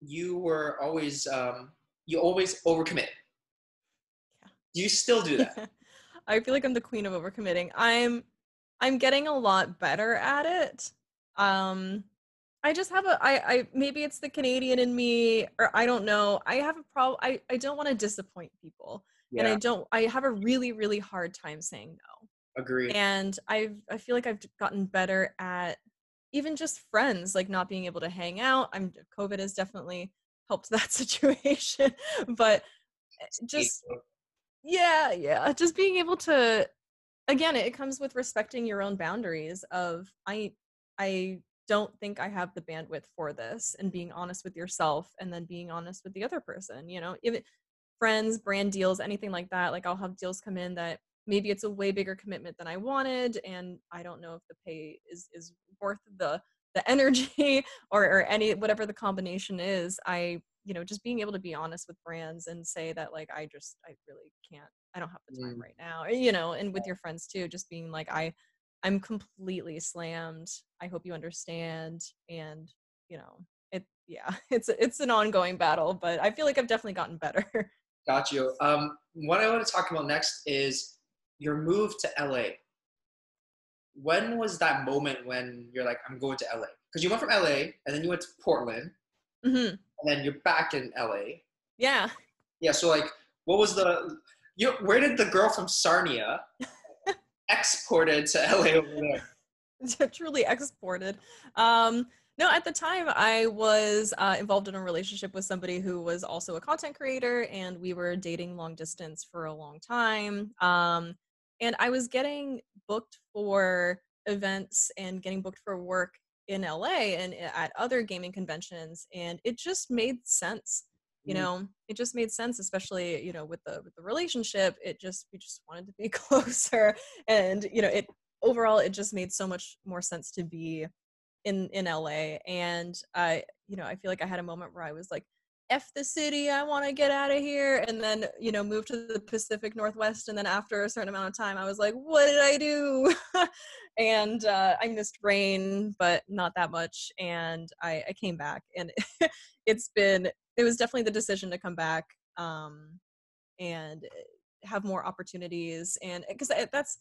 you were always um, you always overcommit. Yeah. do you still do that [laughs] i feel like i'm the queen of overcommitting i'm i'm getting a lot better at it um I just have a I I maybe it's the Canadian in me or I don't know. I have a problem I I don't want to disappoint people. Yeah. And I don't I have a really really hard time saying no. Agree. And I've I feel like I've gotten better at even just friends like not being able to hang out i'm covid has definitely helped [laughs] that situation but eh, just yeah yeah just being able to again it comes with respecting your own boundaries of i i don't think i have the bandwidth for this and being honest with yourself and then being honest with the other person you know even friends brand deals anything like that like i'll have deals come in that maybe it's a way bigger commitment than i wanted and i don't know if the pay is is worth the the [laughs] energy or, or any whatever the combination is i you know just being able to be honest with brands and say that like i just i really can't i don't have the time mm. right now you know and with your friends too just being like i i'm completely slammed. I hope you understand and you know it yeah [laughs] it's it's an ongoing battle but i feel like i've definitely gotten better. [laughs] Got you. Um what i want to talk about next is your move to la when was that moment when you're like i'm going to la because you went from la and then you went to portland mm-hmm. And then you're back in la yeah. Yeah so like what was the you where did the girl from sarnia [laughs] exported to la over there? [laughs] Truly exported. Um no, at the time, I was uh, involved in a relationship with somebody who was also a content creator, and we were dating long distance for a long time. Um, and I was getting booked for events and getting booked for work in LA and eh, at other gaming conventions and it just made sense you mm-hmm. know it just made sense especially you know with the with the relationship it just we just wanted to be [laughs] closer and you know it overall it just made so much more sense to be in in LA and I you know I feel like I had a moment where I was like F the city, I want to get out of here. And then, you know, move to the Pacific Northwest. And then after a certain amount of time, I was like, what did I do? [laughs] and uh, I missed rain, but not that much. And I, I came back. And [laughs] it's been, it was definitely the decision to come back um, and have more opportunities. And because that's,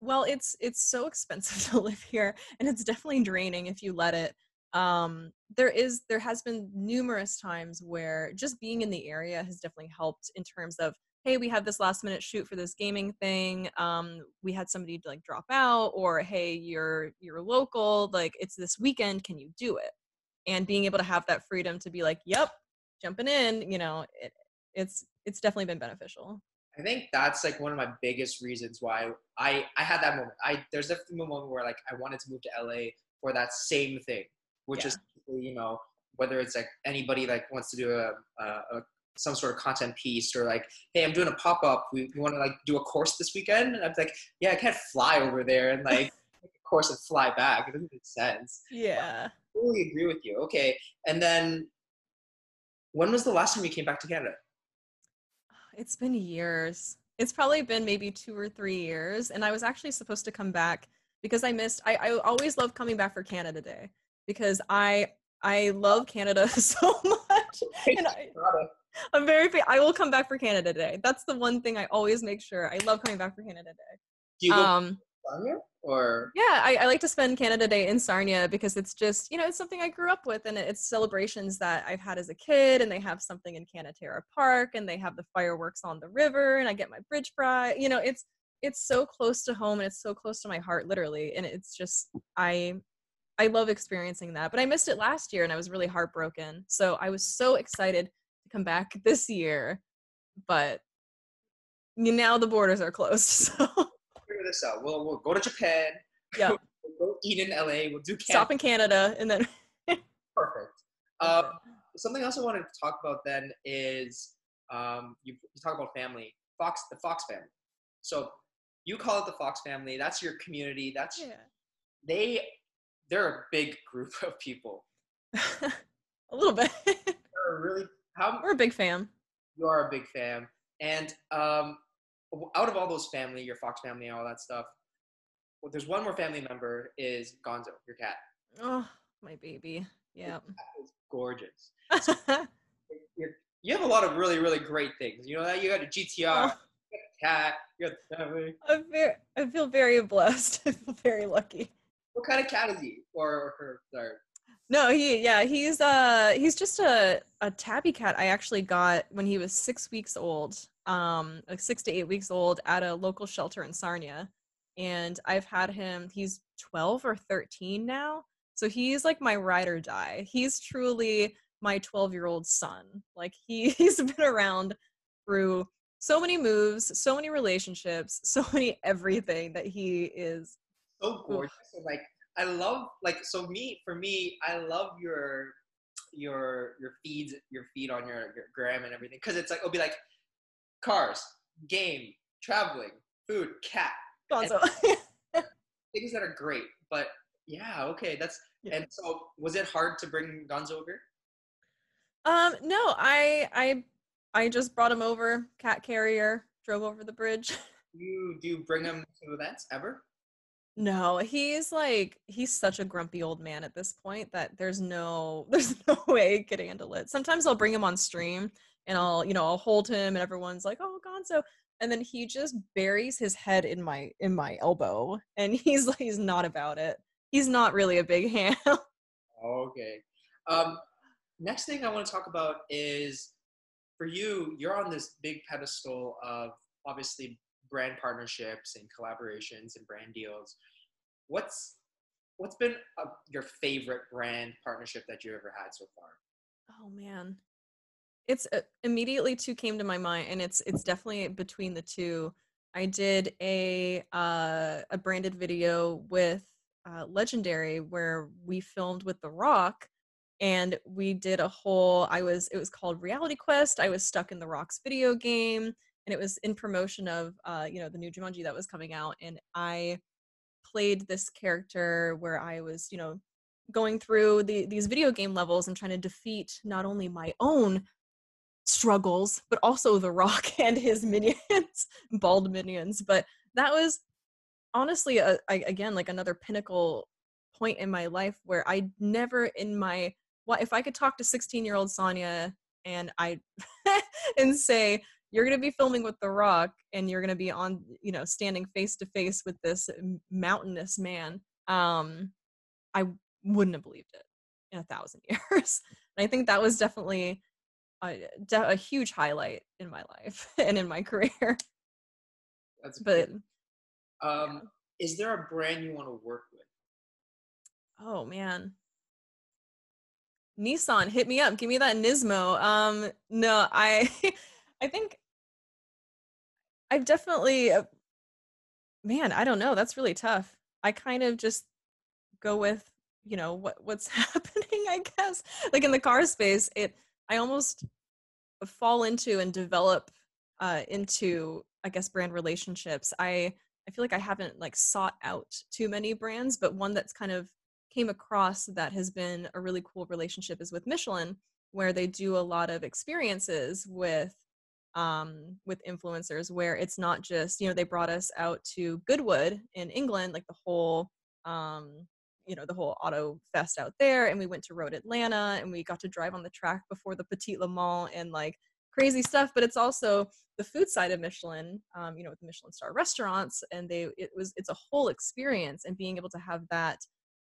well, it's it's so expensive [laughs] to live here, and it's definitely draining if you let it um, there is there has been numerous times where just being in the area has definitely helped in terms of hey we have this last minute shoot for this gaming thing um, we had somebody like drop out or hey you're you're local like it's this weekend can you do it and being able to have that freedom to be like yep jumping in you know it, it's it's definitely been beneficial I think that's like one of my biggest reasons why I I had that moment. I there's definitely a moment where like I wanted to move to LA for that same thing which yeah. is you know whether it's like anybody like wants to do a, a, a some sort of content piece or like, hey, I'm doing a pop up. We, we want to like do a course this weekend. And I'm like, yeah, I can't fly over there and like [laughs] a course and fly back. It doesn't make sense. Yeah. I totally agree with you. Okay. And then when was the last time you came back to Canada? Ah, it's been years. It's probably been maybe two or three years. And I was actually supposed to come back because I missed, I, I always love coming back for Canada Day because I I love Canada [laughs] so much. And I, I'm very I will come back for Canada Day. That's the one thing I always make sure. I love coming back for Canada Day. Do you um, Sarnia or? Yeah, I, I, like to spend Canada Day in Sarnia because it's just you know it's something I grew up with and it's celebrations that I've had as a kid and they have something in Canatara Park and they have the fireworks on the river and I get my bridge fry. You know it's it's so close to home and it's so close to my heart literally and it's just I I love experiencing that. But I missed it last year and I was really heartbroken. So I was so excited to come back [laughs] this year. But now the borders are closed. [laughs] So figure this out. We'll we'll go to Japan. Yeah. [laughs] we'll go eat in LA. We'll do Canada. stop in Canada and then perfect. Um, something else I wanted to talk about then is um, you, you talk about family, Fox, the Fox family. So you call it the Fox family. That's your community. That's yeah. they they're a big group [laughs] of people. [laughs] a little bit. [laughs] they're really how we're a big fam. You are a big fam, and um, out of all those family, your Fox family, all that stuff. Well, there's one more family member is Gonzo, your cat. Oh, my baby. Yeah. Gorgeous. So you have a lot of really, really great things. You know that you got a GTR, oh. you got a cat, you got family. I'm very, I feel very blessed. I feel very lucky. What kind of cat is he? Or her? Sorry. No, he yeah, he's uh he's just a a tabby cat I actually got when he was 6 weeks old. Um like 6 to 8 weeks old at a local shelter in Sarnia. And I've had him he's 12 or 13 now. So he's like my ride or die. He's truly my 12 year old son. Like he, [laughs] he's been around through so many moves, so many relationships, so many everything that he is so gorgeous. like I love like so me for me, I love your your your feeds your feed on your, your gram and everything because it's like it'll be like cars, game, traveling, food, cat, Gonzo. [laughs] [laughs] things that are great. But yeah, okay, that's yeah. and so was it hard to bring Gonzo over? Um, no, I I I just brought him over, cat carrier, drove over the bridge. [laughs] You do you bring him to events ever? No, he's like he's such a grumpy old man at this point that there's no [laughs] there's no way he could handle it. Sometimes I'll bring him on stream and I'll, you know, I'll hold him and everyone's like, "Oh, Gonzo." And then he just buries his head in my in my elbow and [laughs] he's like he's not about it. He's not really a big [laughs] ham. okay. Um next thing I want to talk about is for you, you're on this big pedestal of obviously brand partnerships and collaborations and brand deals. What's what's been a, your favorite brand partnership that you ever had so far? Oh man, it's uh, immediately two came to my mind, and it's it's definitely between the two. I did a uh, a branded video with uh, Legendary where we filmed with The Rock, and we did a whole. I was it was called Reality Quest. I was stuck in The Rock's video game, and it was in promotion of uh, you know the new Jumanji that was coming out, and I played this character where I was you know going through the, these video game levels and trying to defeat not only my own struggles, but also The Rock [laughs] and his minions, [laughs] bald minions. But that was honestly, a, I, again, like another pinnacle point in my life where I never in my what if I could talk to 16 year old Sonia and I [laughs] and say you're going to be filming with The Rock and you're going to be on you know standing face to face with this mountainous man um I wouldn't have believed it in a thousand [laughs] years and I think that was definitely a, a huge highlight in my life [laughs] and in my career. That's but um, yeah. is there a brand you want to work with? Oh man. Nissan, hit me up. Give me that Nismo. Um, no, I, [laughs] I think I've definitely, uh, man, I don't know. That's really tough. I kind of just go with, you know, what what's [laughs] happening. I guess, like in the car space, it I almost fall into and develop uh, into, I guess, brand relationships. I I feel like I haven't like sought out too many brands, but one that's kind of came across that has been a really cool relationship is with Michelin, where they do a lot of experiences with um, with influencers where it's not just you know they brought us out to goodwood in england like the whole um, you know the whole auto fest out there and we went to road atlanta and we got to drive on the track before the petit le mans and like crazy stuff but it's also the food side of michelin um, you know with the michelin star restaurants and they it was it's a whole experience and being able to have that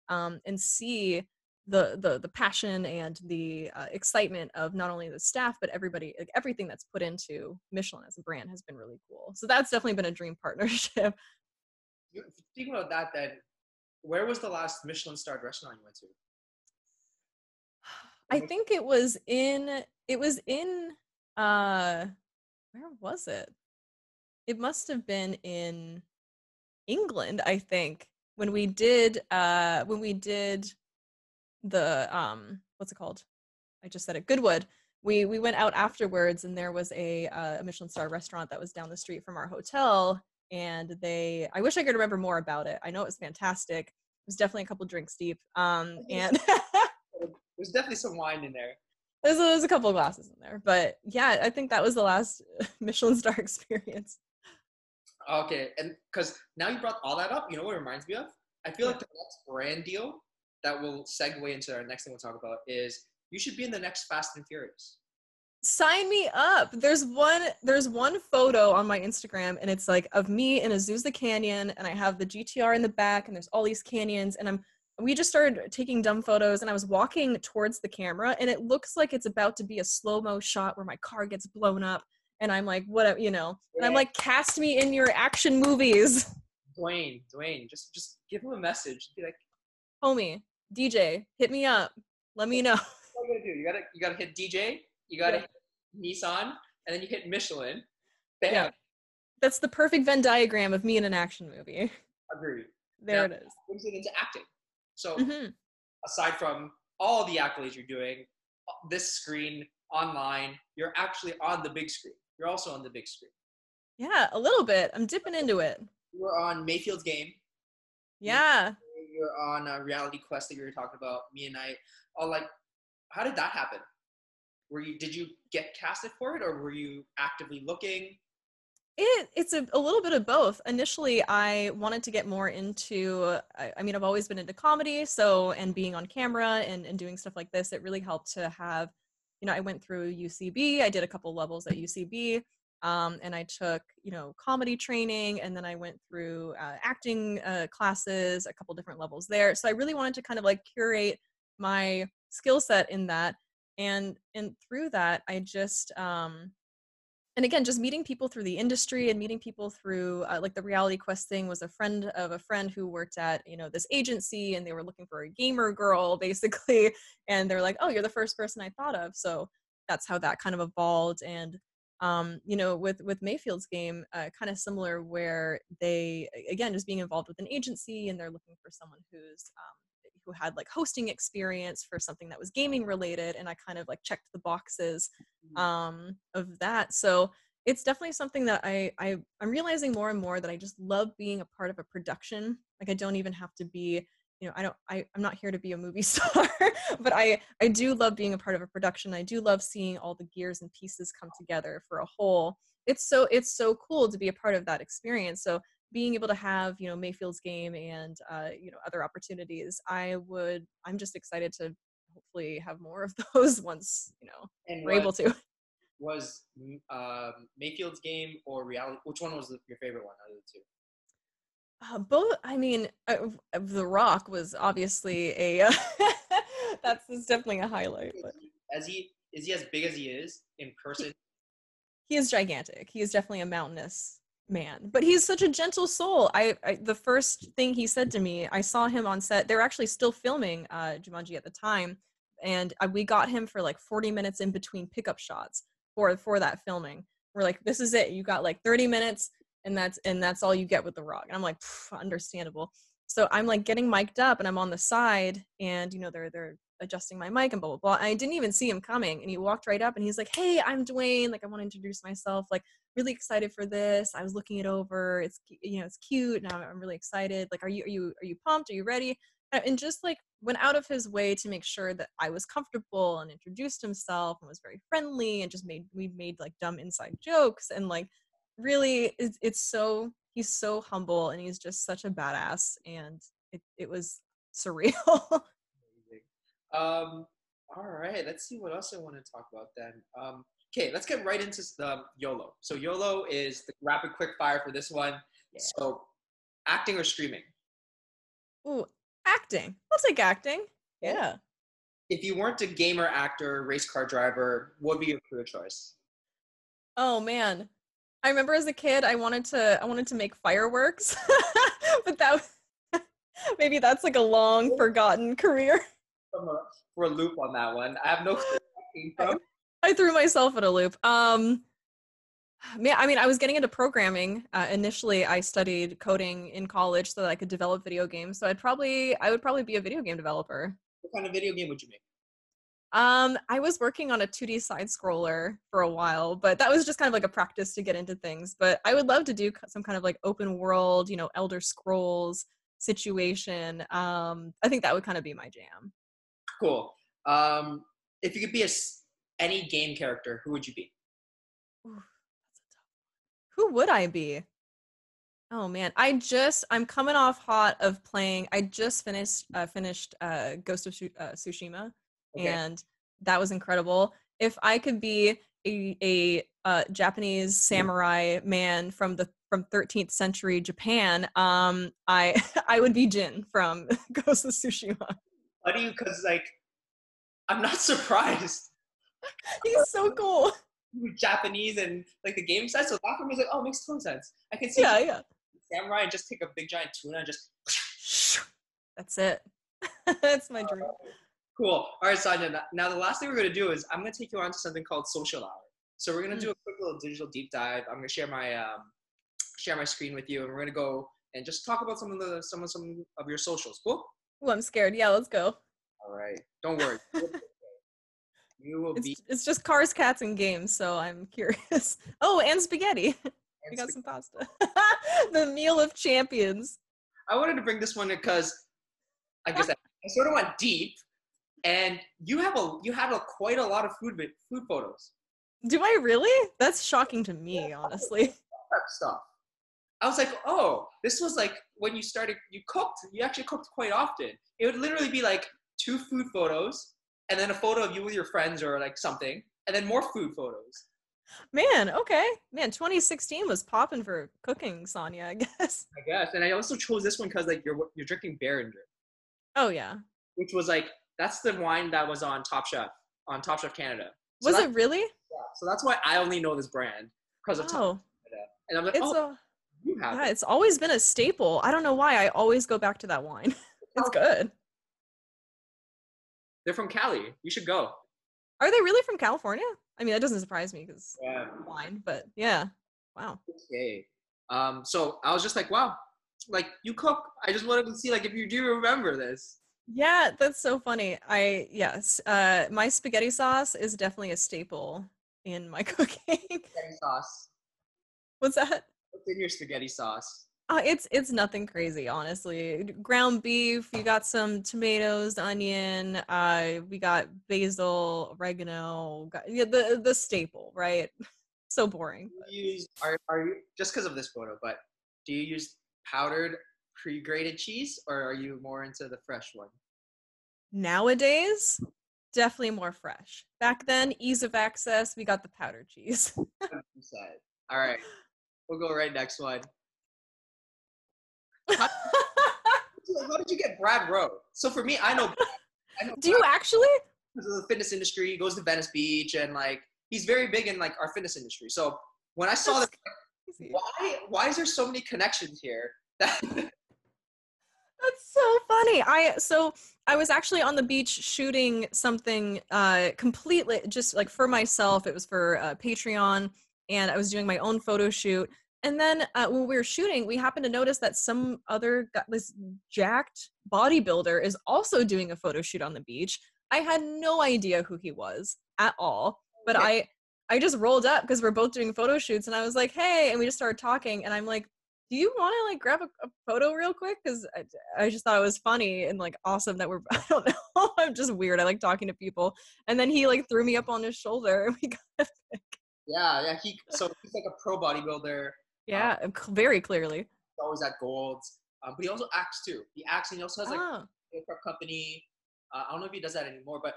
um, and see the the the passion and the uh, excitement of not only the staff but everybody like everything that's put into michelin as a brand has been really cool so that's definitely been a dream [laughs] partnership speaking about that then where was the last Michelin starred restaurant you went to? I think it was in it was in uh where was it? It must have been in England, I think, when we did uh when we did the um what's it called? I just said it, Goodwood. We we went out afterwards and there was a uh, a Michelin star restaurant that was down the street from our hotel and they i wish i could remember more about it i know it was fantastic it was definitely a couple drinks deep um and [laughs] there's definitely some wine in there there's, there's a couple of glasses in there but yeah i think that was the last [laughs] michelin star [laughs] experience okay and because now you brought all that up you know what it reminds me of i feel yeah. like the next brand deal that will segue into our next thing we'll talk about is you should be in the next fast and furious. Sign me up. There's one there's one photo on my instagram and it's like of me in azusa canyon and i have the gtr in the back and there's all these canyons and i'm we just started taking dumb photos and i was walking towards the camera and it looks like it's about to be a slow-mo shot where my car gets blown up and i'm like what you know and i'm like cast me in your action movies. Dwayne dwayne just just give him a message. Be like homie DJ, hit me up. Let me know. What you gotta do? You gotta you gotta hit DJ. You gotta hit Nissan, and then you hit Michelin. Bam. Yeah. That's the perfect Venn diagram of me in an action movie. Agreed. There Yeah. it is. Brings it into acting. So Mhm. aside from all the accolades you're doing, this screen online, you're actually on the big screen. You're also on the big screen. Yeah, a little bit. I'm dipping into it. You were on Mayfield's game. Yeah. You're on a reality quest that you were talking about. Me and I. Oh, like, how did that happen? Were you? Did you get casted for it, or were you actively looking? It it's a, a little bit of both. Initially, I wanted to get more into. I, I mean, I've always been into comedy, so and being on camera and and doing stuff like this, it really helped to have. You know, I went through UCB. I did a couple levels at UCB, um, and I took you know comedy training, and then I went through uh, acting uh, classes, a couple different levels there. So I really wanted to kind of like curate my skill set in that, and and through that, I just. Um, and again just meeting people through the industry and meeting people through uh, like the reality quest thing was a friend of a friend who worked at you know this agency and they were looking for a gamer girl [laughs] basically and they're like oh you're the first person i thought of so that's how that kind of evolved and um, you know with with mayfield's game uh, kind of similar where they again just being involved with an agency and they're looking for someone who's um, who had like hosting experience for something that was gaming related and i kind of like checked the boxes um of that. So it's definitely something that I, I i'm realizing more and more that i just love being a part of a production. Like i don't even have to be you know i don't I, i'm not here to be a movie [laughs] star but i i do love being a part of a production i do love seeing all the gears and pieces come together for a whole it's so it's so cool to be a part of that experience so being able to have you know mayfield's game and uh, you know other opportunities i would i'm just excited to hopefully have more of [laughs] those once you know And we're able to [laughs] was um, Mayfield's game or reality? Which one was the, your favorite one out of the two? Uh, both, I mean, uh, uh, The Rock was obviously a. Uh, [laughs] that's, that's definitely a highlight. But As he is he as big as he is in person? he is gigantic. He is definitely a mountainous man, but he's such a gentle soul. I, I the first thing he said to me, I saw him on set. They were actually still filming uh, Jumanji at the time, and I, we got him for like 40 minutes in between pickup shots for for that filming. We're like, this is it. You got like 30 minutes, and that's and that's all you get with the Rock. And I'm like, understandable. So I'm like getting mic'd up, and I'm on the side, and you know they're they're adjusting my mic and blah blah blah. And I didn't even see him coming, and he walked right up, and he's like, "Hey, I'm Dwayne. Like, I want to introduce myself. Like, really excited for this. I was looking it over. It's you know, it's cute. Now I'm really excited. Like, are you are you are you pumped? Are you ready?" And just like went out of his way to make sure that I was comfortable and introduced himself and was very friendly and just made we made like dumb inside jokes and like really it's, it's so he's so humble and he's just such a badass and it, it was surreal [laughs] Amazing. Um, all right, let's see what else I want to talk about then. Um, okay, let's get right into the YOLO. So YOLO is the rapid quick fire for this one. Yeah. So, acting or streaming? Ooh, acting. I'll take acting. Yeah. If you weren't a gamer, actor, race car driver, what would be your career choice? Oh man. I remember as a kid I wanted to I wanted to make fireworks. [laughs] but that was- [laughs] maybe that's like a long forgotten career. [laughs] For a loop on that one, I have no clue where that came from. I threw myself in a loop. Um man, I mean I was getting into programming. Uh, initially I studied coding in college so that I could develop video games. So I'd probably I would probably be a video game developer. What kind of video game would you make? Um, I was working on a 2D side scroller for a while, but that was just kind of like a practice to get into things. But I would love to do some kind of like open world, you know, Elder Scrolls situation. Um, I think that would kind of be my jam. Cool. Um, if you could be a any game character, who would you be? Ooh, that's a tough one. Who would I be? Oh man, I just I'm coming off hot of playing. I just finished uh, finished uh, Ghost of Tsu- uh, Tsushima, Okay. and that was incredible. If I could be a, a uh, Japanese samurai man from the from 13th century Japan, um, I [laughs] I would be Jin from [laughs] Ghost of Tsushima. Funny because like I'm not [laughs] surprised. He's so cool. Japanese and like the game set, so that for me is like, oh, it makes total sense. I can see Yeah, yeah. samurai and just take a big giant tuna and just That's it. That's my dream. Cool. All right, Sonia. Now the last thing we're gonna do is I'm gonna take you on to something called social hour. So we're gonna do a quick little digital deep dive. I'm gonna share my um, share my screen with you, and we're gonna go and just talk about some of the some of some of your socials. Cool. Oh, I'm scared. Yeah, let's go. All right. Don't worry. [laughs] you will It's, be. it's just cars, cats, and games, so I'm curious. [laughs] Oh, and spaghetti. [laughs] We got some pasta. the meal of champions. I wanted to bring this one because I guess I, I sort of went deep, and you have a you have a quite a lot of food food photos Do I really? That's shocking to me, honestly. stuff. I was like, oh, this was like when you started. You cooked. You actually cooked quite often. It would literally be like two food photos, and then a photo of you with your friends or like something, and then more food photos. Man, okay. Man, 2016 was popping for cooking, Sonia, [laughs] I guess. I guess. And I also chose this one because like you're you're drinking Beringer, Oh, yeah. which was like that's the wine that was on Top Chef on Top Chef Canada. So Was that- it really? Yeah, so that's why I only know this brand because of Top Oh, Canada. And I'm like, it's oh, a you have yeah, it. it's always been a staple. I don't know why. I always go back to that wine. [laughs] It's good. They're from Cali. You should go. Are they really from California? I mean, that doesn't surprise me because Yeah. wine, but yeah. Wow. Okay. Um. So I was just like, wow, like you cook. I just wanted to see like if you do remember this. Yeah, that's so funny. I yes, uh my spaghetti sauce is definitely a staple in my [laughs] cooking. Spaghetti sauce. What's that? What's in your spaghetti sauce? Uh, it's it's nothing crazy, honestly. Ground beef, you got some tomatoes, onion, uh we got basil, oregano, got, yeah, the the staple, right? [laughs] so boring. Do you use are are you just because of this photo? But do you use powdered pre-grated cheese or are you more into the fresh one? Nowadays, definitely more fresh. Back then, ease of access, we got the powdered cheese. [laughs] All right. We'll go right next one. [laughs] How did you get Brad Rowe? So for me, I know. Brad. I know Do you actually? because of the fitness industry. He goes to Venice Beach and like he's very big in like our fitness industry. So when I saw crazy. why why is there so many connections here? That [laughs] That's so funny. I so I was actually on the beach shooting something uh completely just like for myself. It was for uh, Patreon and I was doing my own photo shoot. And then uh, when we were shooting, we happened to notice that some other guy, this jacked bodybuilder is also doing a photo shoot on the beach. I had no idea who he was at all, but Okay. I I just rolled up because we're both doing photo shoots, and I was like, "Hey," and we just started talking, and I'm like, "Do you want to like grab a, a photo real quick?" Because I, I just thought it was funny and like awesome that we're [laughs] I don't know I'm just weird. I like talking to people, and then he like threw me up on his shoulder, and we [laughs] got a pic. yeah yeah he so he's like a pro bodybuilder. Yeah, and cl- very clearly. He's always at Golds, um, but he also acts too. He acts and he also has like Oh, a prep company. Uh, I don't know if he does that anymore, but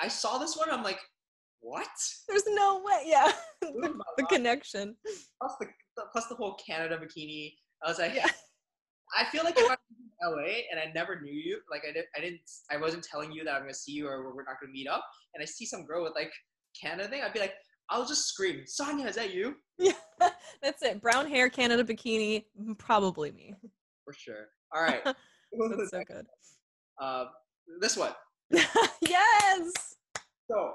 I saw this one. I'm like, what? there's no way. Yeah, [laughs] the, the connection. Plus the plus the whole Canada bikini. I was like, Yeah. [laughs] I feel like if I was in LA and I never knew you, like I didn't, I didn't, I wasn't telling you that I'm gonna see you or we're not gonna meet up, and I see some girl with like Canada thing, I'd be like, I'll just scream, Sonia, is that you? Yeah, [laughs] that's it. Brown hair, Canada bikini, probably me. For sure. All right. [laughs] That's so good. uh, this one. yes. So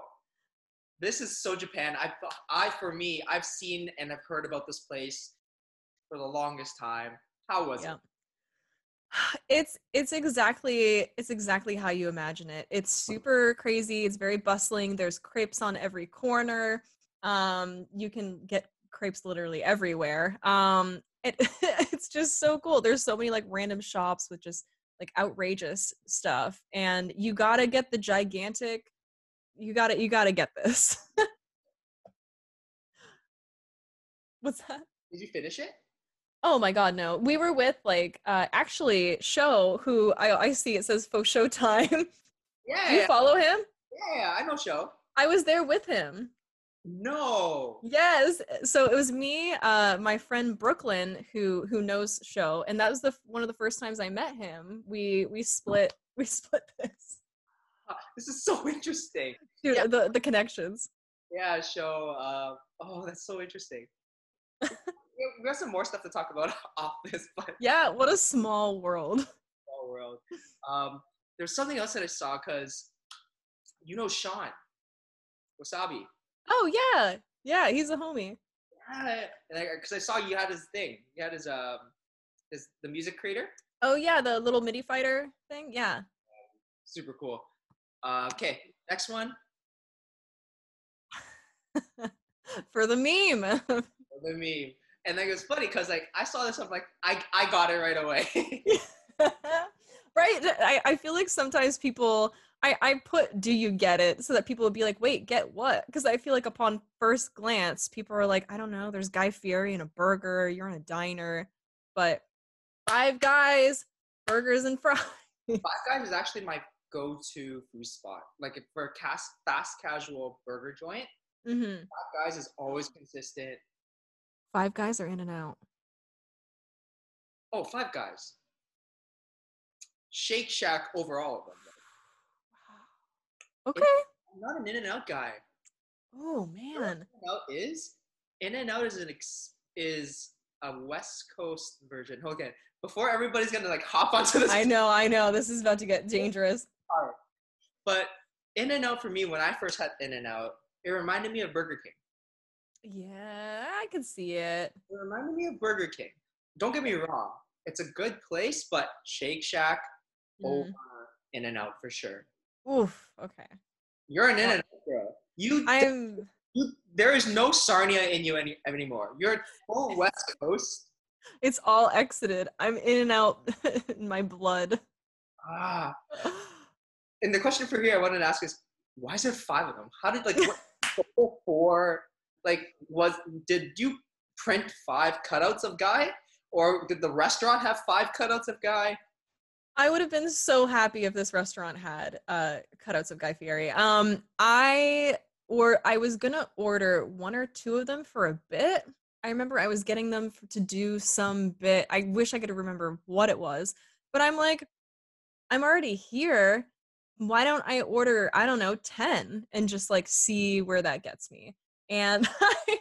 this is so Japan. I, I for me, I've seen and I've heard about this place for the longest time. How was Yeah. it? [sighs] It's it's exactly it's exactly how you imagine it. It's super crazy. It's very bustling. There's crepes on every corner. Um, you can get crepes literally everywhere. Um, it, [laughs] it's just so cool. There's so many like random shops with just like outrageous stuff, and you gotta get the gigantic. You gotta you gotta get this. [laughs] What's that? Did you finish it? Oh my god, no. We were with like uh actually Show, who I I see it says for Showtime. Yeah. [laughs] Do you follow him? yeah, I know show. I was there with him. No. Yes. So it was me, uh my friend Brooklyn who who knows Show, and that was the one of the first times I met him. We we split [laughs] we split this. This is so [laughs] interesting. Dude, Yeah. the the connections. Yeah, show. Uh, oh, that's so interesting. we have some more stuff to talk about [laughs] off this, but Yeah, what a small world. [laughs] small world. Um, there's something else that I saw because you know Shawn Wasabi. Oh yeah, yeah, he's a homie. Yeah, because I, I saw you had his thing. You had his um his the music creator. Oh yeah, the little MIDI fighter thing. Yeah. Super cool. Uh, okay, next one. [laughs] For the meme. [laughs] the meme. And then it was funny because like I saw this, I'm like, I I got it right away. [laughs] right. I, I feel like sometimes people I, I put do you get it so that people would be like, wait, get what? Because I feel like upon first glance, people are like, I don't know, there's Guy Fieri and a burger, you're in a diner. But five guys, burgers and fries. Five Guys is actually my go-to food spot. Like for a cast, fast casual burger joint, Mm-hmm. Five Guys is always consistent. Five guys are in and out. Oh, Five Guys. Shake Shack over all of them. [sighs] Okay. I'm not an In and Out guy. Oh You know what man. In and Out is In and Out is an ex- is a West Coast version. Okay, before everybody's gonna like hop [laughs] onto this I know, I know. This is about to get dangerous. Part, but In and Out for me, when I first had In and Out, it reminded me of Burger King. Yeah, I can see it. It reminded me of Burger King. Don't get me wrong, it's a good place, but Shake Shack over Mm. In and Out for sure. Oof. Okay. You're an In and Out girl. You, I'm. you, there is no Sarnia in you any, anymore. You're full [laughs] West Coast. It's all exited. I'm in and out [laughs] in my blood. Ah, [laughs] and the question for here I wanted to ask is, why is there five of them? How did like what, [laughs] four? Like, was did you print five cutouts of Guy, or did the restaurant have five cutouts of Guy? I would have been so happy if this restaurant had uh cutouts of Guy Fieri. Um I or I was going to order one or two of them for a bit. I remember I was getting them f- to do some bit. I wish I could remember what it was, but I'm like I'm already here. Why don't I order, I don't know, 10 and just like see where that gets me? And [laughs] I,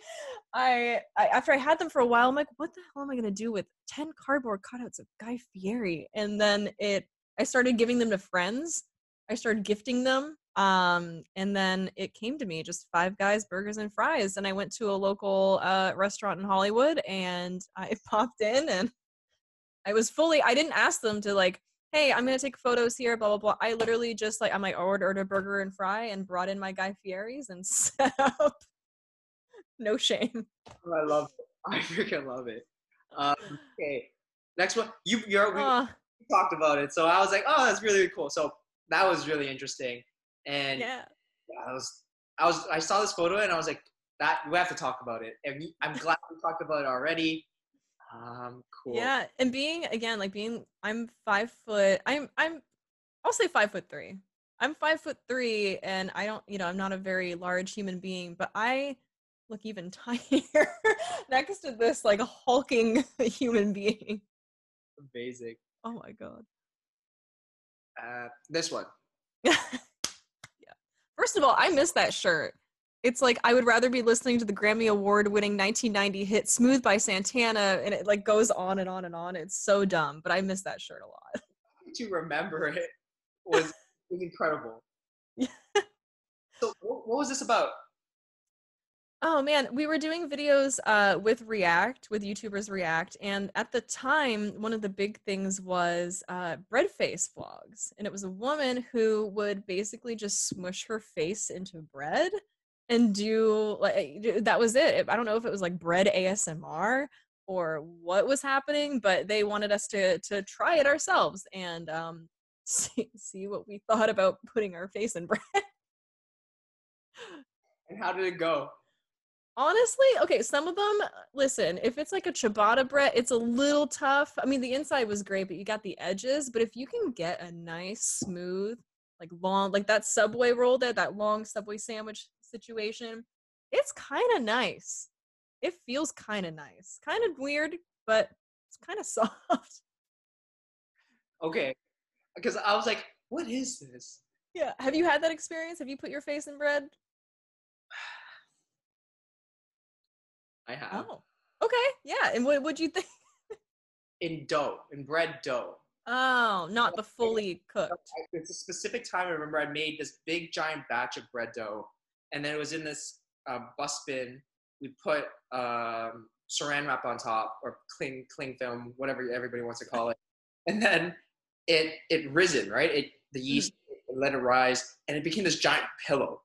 I, I after I had them for a while, I'm like, what the hell am I gonna do with 10 cardboard cutouts of Guy Fieri? And then it I started giving them to friends. I started gifting them. Um, and then it came to me just five guys, burgers and fries. And I went to a local uh restaurant in Hollywood and I [laughs] popped in and I was fully I didn't ask them to like hey, I'm gonna take photos here, blah blah blah. I literally just like I'm like ordered a burger and fry and brought in my Guy Fieri's and [laughs] set up. No shame. Oh, I love it. [laughs] I freaking love it. Um, okay, next one. You you're we Aw, talked about it, so I was like, oh, that's really cool. So that was really interesting, and yeah. yeah, I was I was I saw this photo and I was like, that we have to talk about it. And we- I'm glad we talked about it already. Um, cool. Yeah, and being again like being I'm five foot. I'm I'm I'll say five foot three. I'm five foot three, and I don't you know I'm not a very large human being, but I look even [laughs] tinier next to this like hulking [laughs] human being. Basic. Oh my god. Uh, this one. [laughs] yeah. First of all, I miss that shirt. It's like I would rather be listening to the Grammy Award winning 1990 hit Smooth by Santana and it like goes on and on and on. It's so dumb, but I miss that shirt a lot. [laughs] To remember it was was incredible. Yeah. [laughs] So what, what was this about? Oh man, we were doing videos uh, with React, with YouTubers React, and at the time, one of the big things was uh, bread face vlogs, and it was a woman who would basically just smush her face into bread and do like that was it. I don't know if it was like bread ASMR or what was happening, but they wanted us to to try it ourselves and um, [laughs] see see what we thought about putting our face in [laughs] bread. And how did it go? Honestly, okay, some of them, listen, if it's like a ciabatta bread, it's a little tough. I mean, the inside was great, but you got the edges. But if you can get a nice, smooth, like long, like that Subway roll there, that long Subway sandwich situation, it's kind of nice. It feels kind of nice. Kind of weird, but it's kind of [laughs] soft. Okay, because I was like, what is this? Yeah. Have you had that experience? Have you put your face in bread? [sighs] I have Oh. Okay. Yeah. And what would you think? in dough, in bread dough. Oh, not the [laughs] fully cooked. It's a specific time. I remember I made this big giant batch of bread dough, and then it was in this uh, bus bin. We put um, saran wrap on top or cling cling film, whatever everybody wants to call it, and then it it risen right. It the yeast mm. let it rise, and it became this giant pillow.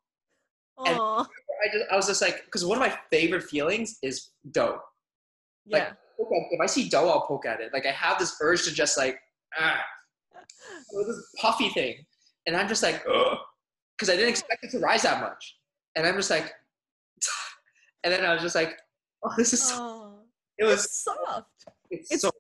And I just I was just like, because one of my favorite feelings is dough. Yeah. Like, if I see dough, I'll poke at it. Like I have this urge to just like ah, this puffy thing, and I'm just like, because I didn't expect it to rise that much, and I'm just like, [sighs] and then I was just like, oh, this is. So, oh, it was soft. It's, it's so.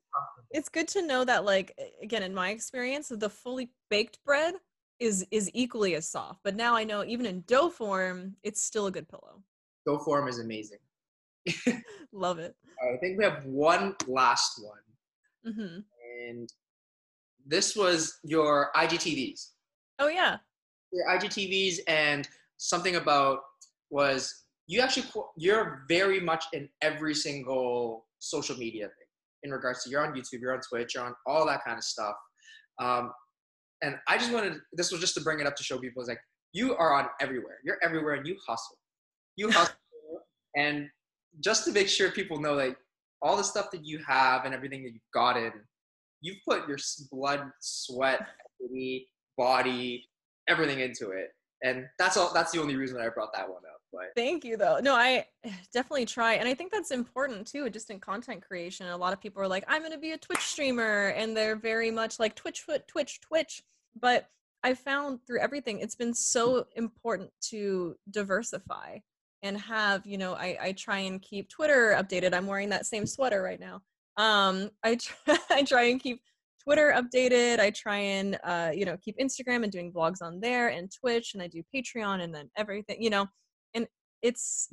It's good to know that, like, again, in my experience, the fully baked bread is is equally as soft. But now I know even in dough form, it's still a good pillow. Dough form is amazing. [laughs] Love it. I think we have one last one. Mm-hmm. And this was your IGTVs. Oh yeah. Your IGTVs and something about was you actually you're very much in every single social media thing in regards to you're on YouTube, you're on Twitch, you're on all that kind of stuff. Um, and I just wanted this was just to bring it up to show people is like you are on everywhere. You're everywhere and you hustle. You hustle [laughs] and just to make sure people know like all the stuff that you have and everything that you've gotten you've put your blood, sweat, [laughs] equity, body, everything into it. And that's all that's the only reason I brought that one up. But thank you though. No, I [sighs] definitely try. And I think that's important too, just in content creation. A lot of people are like, I'm gonna be a Twitch streamer, and they're very much like Twitch Twitch, Twitch. But I found through everything, it's been so important to diversify and have, you know, I, I try and keep Twitter updated. I'm wearing that same sweater right now. Um, I try, [laughs] I try and keep Twitter updated. I try and uh, you know keep Instagram and doing vlogs on there and Twitch, and I do Patreon and then everything. You know, and it's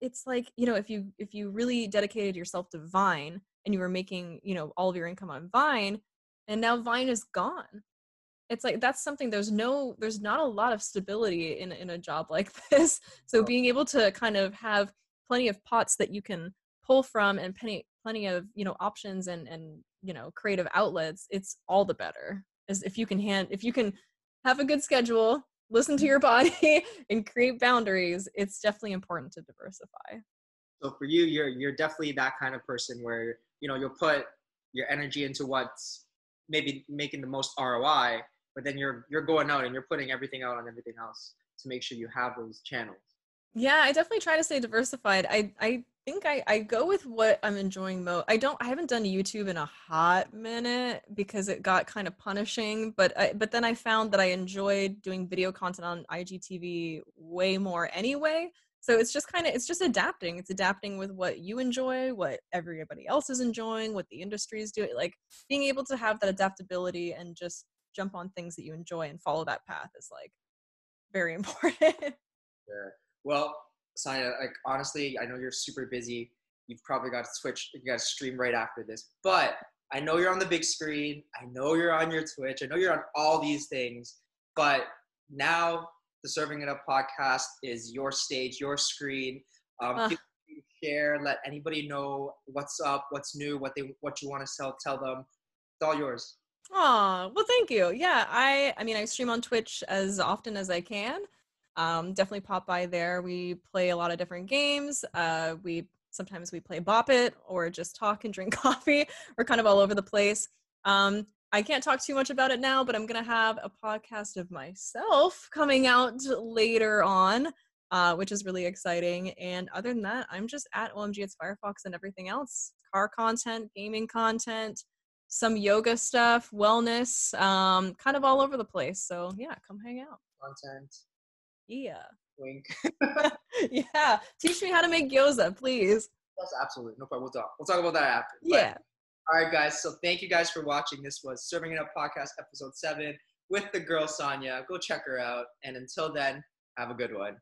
it's like you know if you if you really dedicated yourself to Vine and you were making you know all of your income on Vine, and now Vine is gone. It's like that's something there's no there's not a lot of stability in in a job [laughs] like this. So being able to kind of have plenty of pots that you can pull from and penny plenty of you know options and and you know creative outlets it's all the better as if you can hand if you can have a good schedule listen to your mm-hmm. body [laughs] and create boundaries it's definitely important to diversify. So for you you're you're definitely that kind of person where you know you'll put your energy into what's maybe making the most ROI but then you're you're going out and you're putting everything out on everything else to make sure you have those channels. Yeah i definitely try to stay diversified. I i think I, I go with what I'm enjoying most. I don't I haven't done YouTube in a hot minute because it got kind of punishing, but I, but then I found that I enjoyed doing video content on IGTV way more anyway. So it's just kind of it's just adapting. It's adapting with what you enjoy, what everybody else is enjoying, what the industry is doing. Like being able to have that adaptability and just jump on things that you enjoy and follow that path is like very [laughs] important. yeah. Well, Sonia, like honestly, I know you're super busy. You've probably got to switch, you got to stream right after this. But I know you're on the big screen. I know you're on your Twitch. I know you're on all these things. But now the Serving It Up podcast is your stage, your screen. Um, uh. Share, let anybody know what's up, what's new, what they, what you want to tell, tell them. It's all yours. Oh, well, thank you. Yeah, I, I mean, I stream on Twitch as often as I can um, definitely pop by there. We play a lot of different games. Uh, we sometimes we play Bop It or just talk and drink [laughs] coffee. We're kind of all over the place. Um, I can't talk too much about it now, but I'm gonna have a podcast of myself coming out later on, uh, which is really exciting. And other than that, I'm just at OMGitsfirefoxx and everything else: car content, gaming content, some yoga stuff, wellness, um, kind of all over the place. So yeah, come hang out. Content. Yeah. Wink. [laughs] yeah. Teach me how to make gyoza, please. That's absolutely no problem. We'll talk. We'll talk about that after. Yeah. But, all right, guys. So thank you guys for watching. This was Serving It Up Podcast, episode seven with the girl Sonia. Go check her out. And until then, have a good one.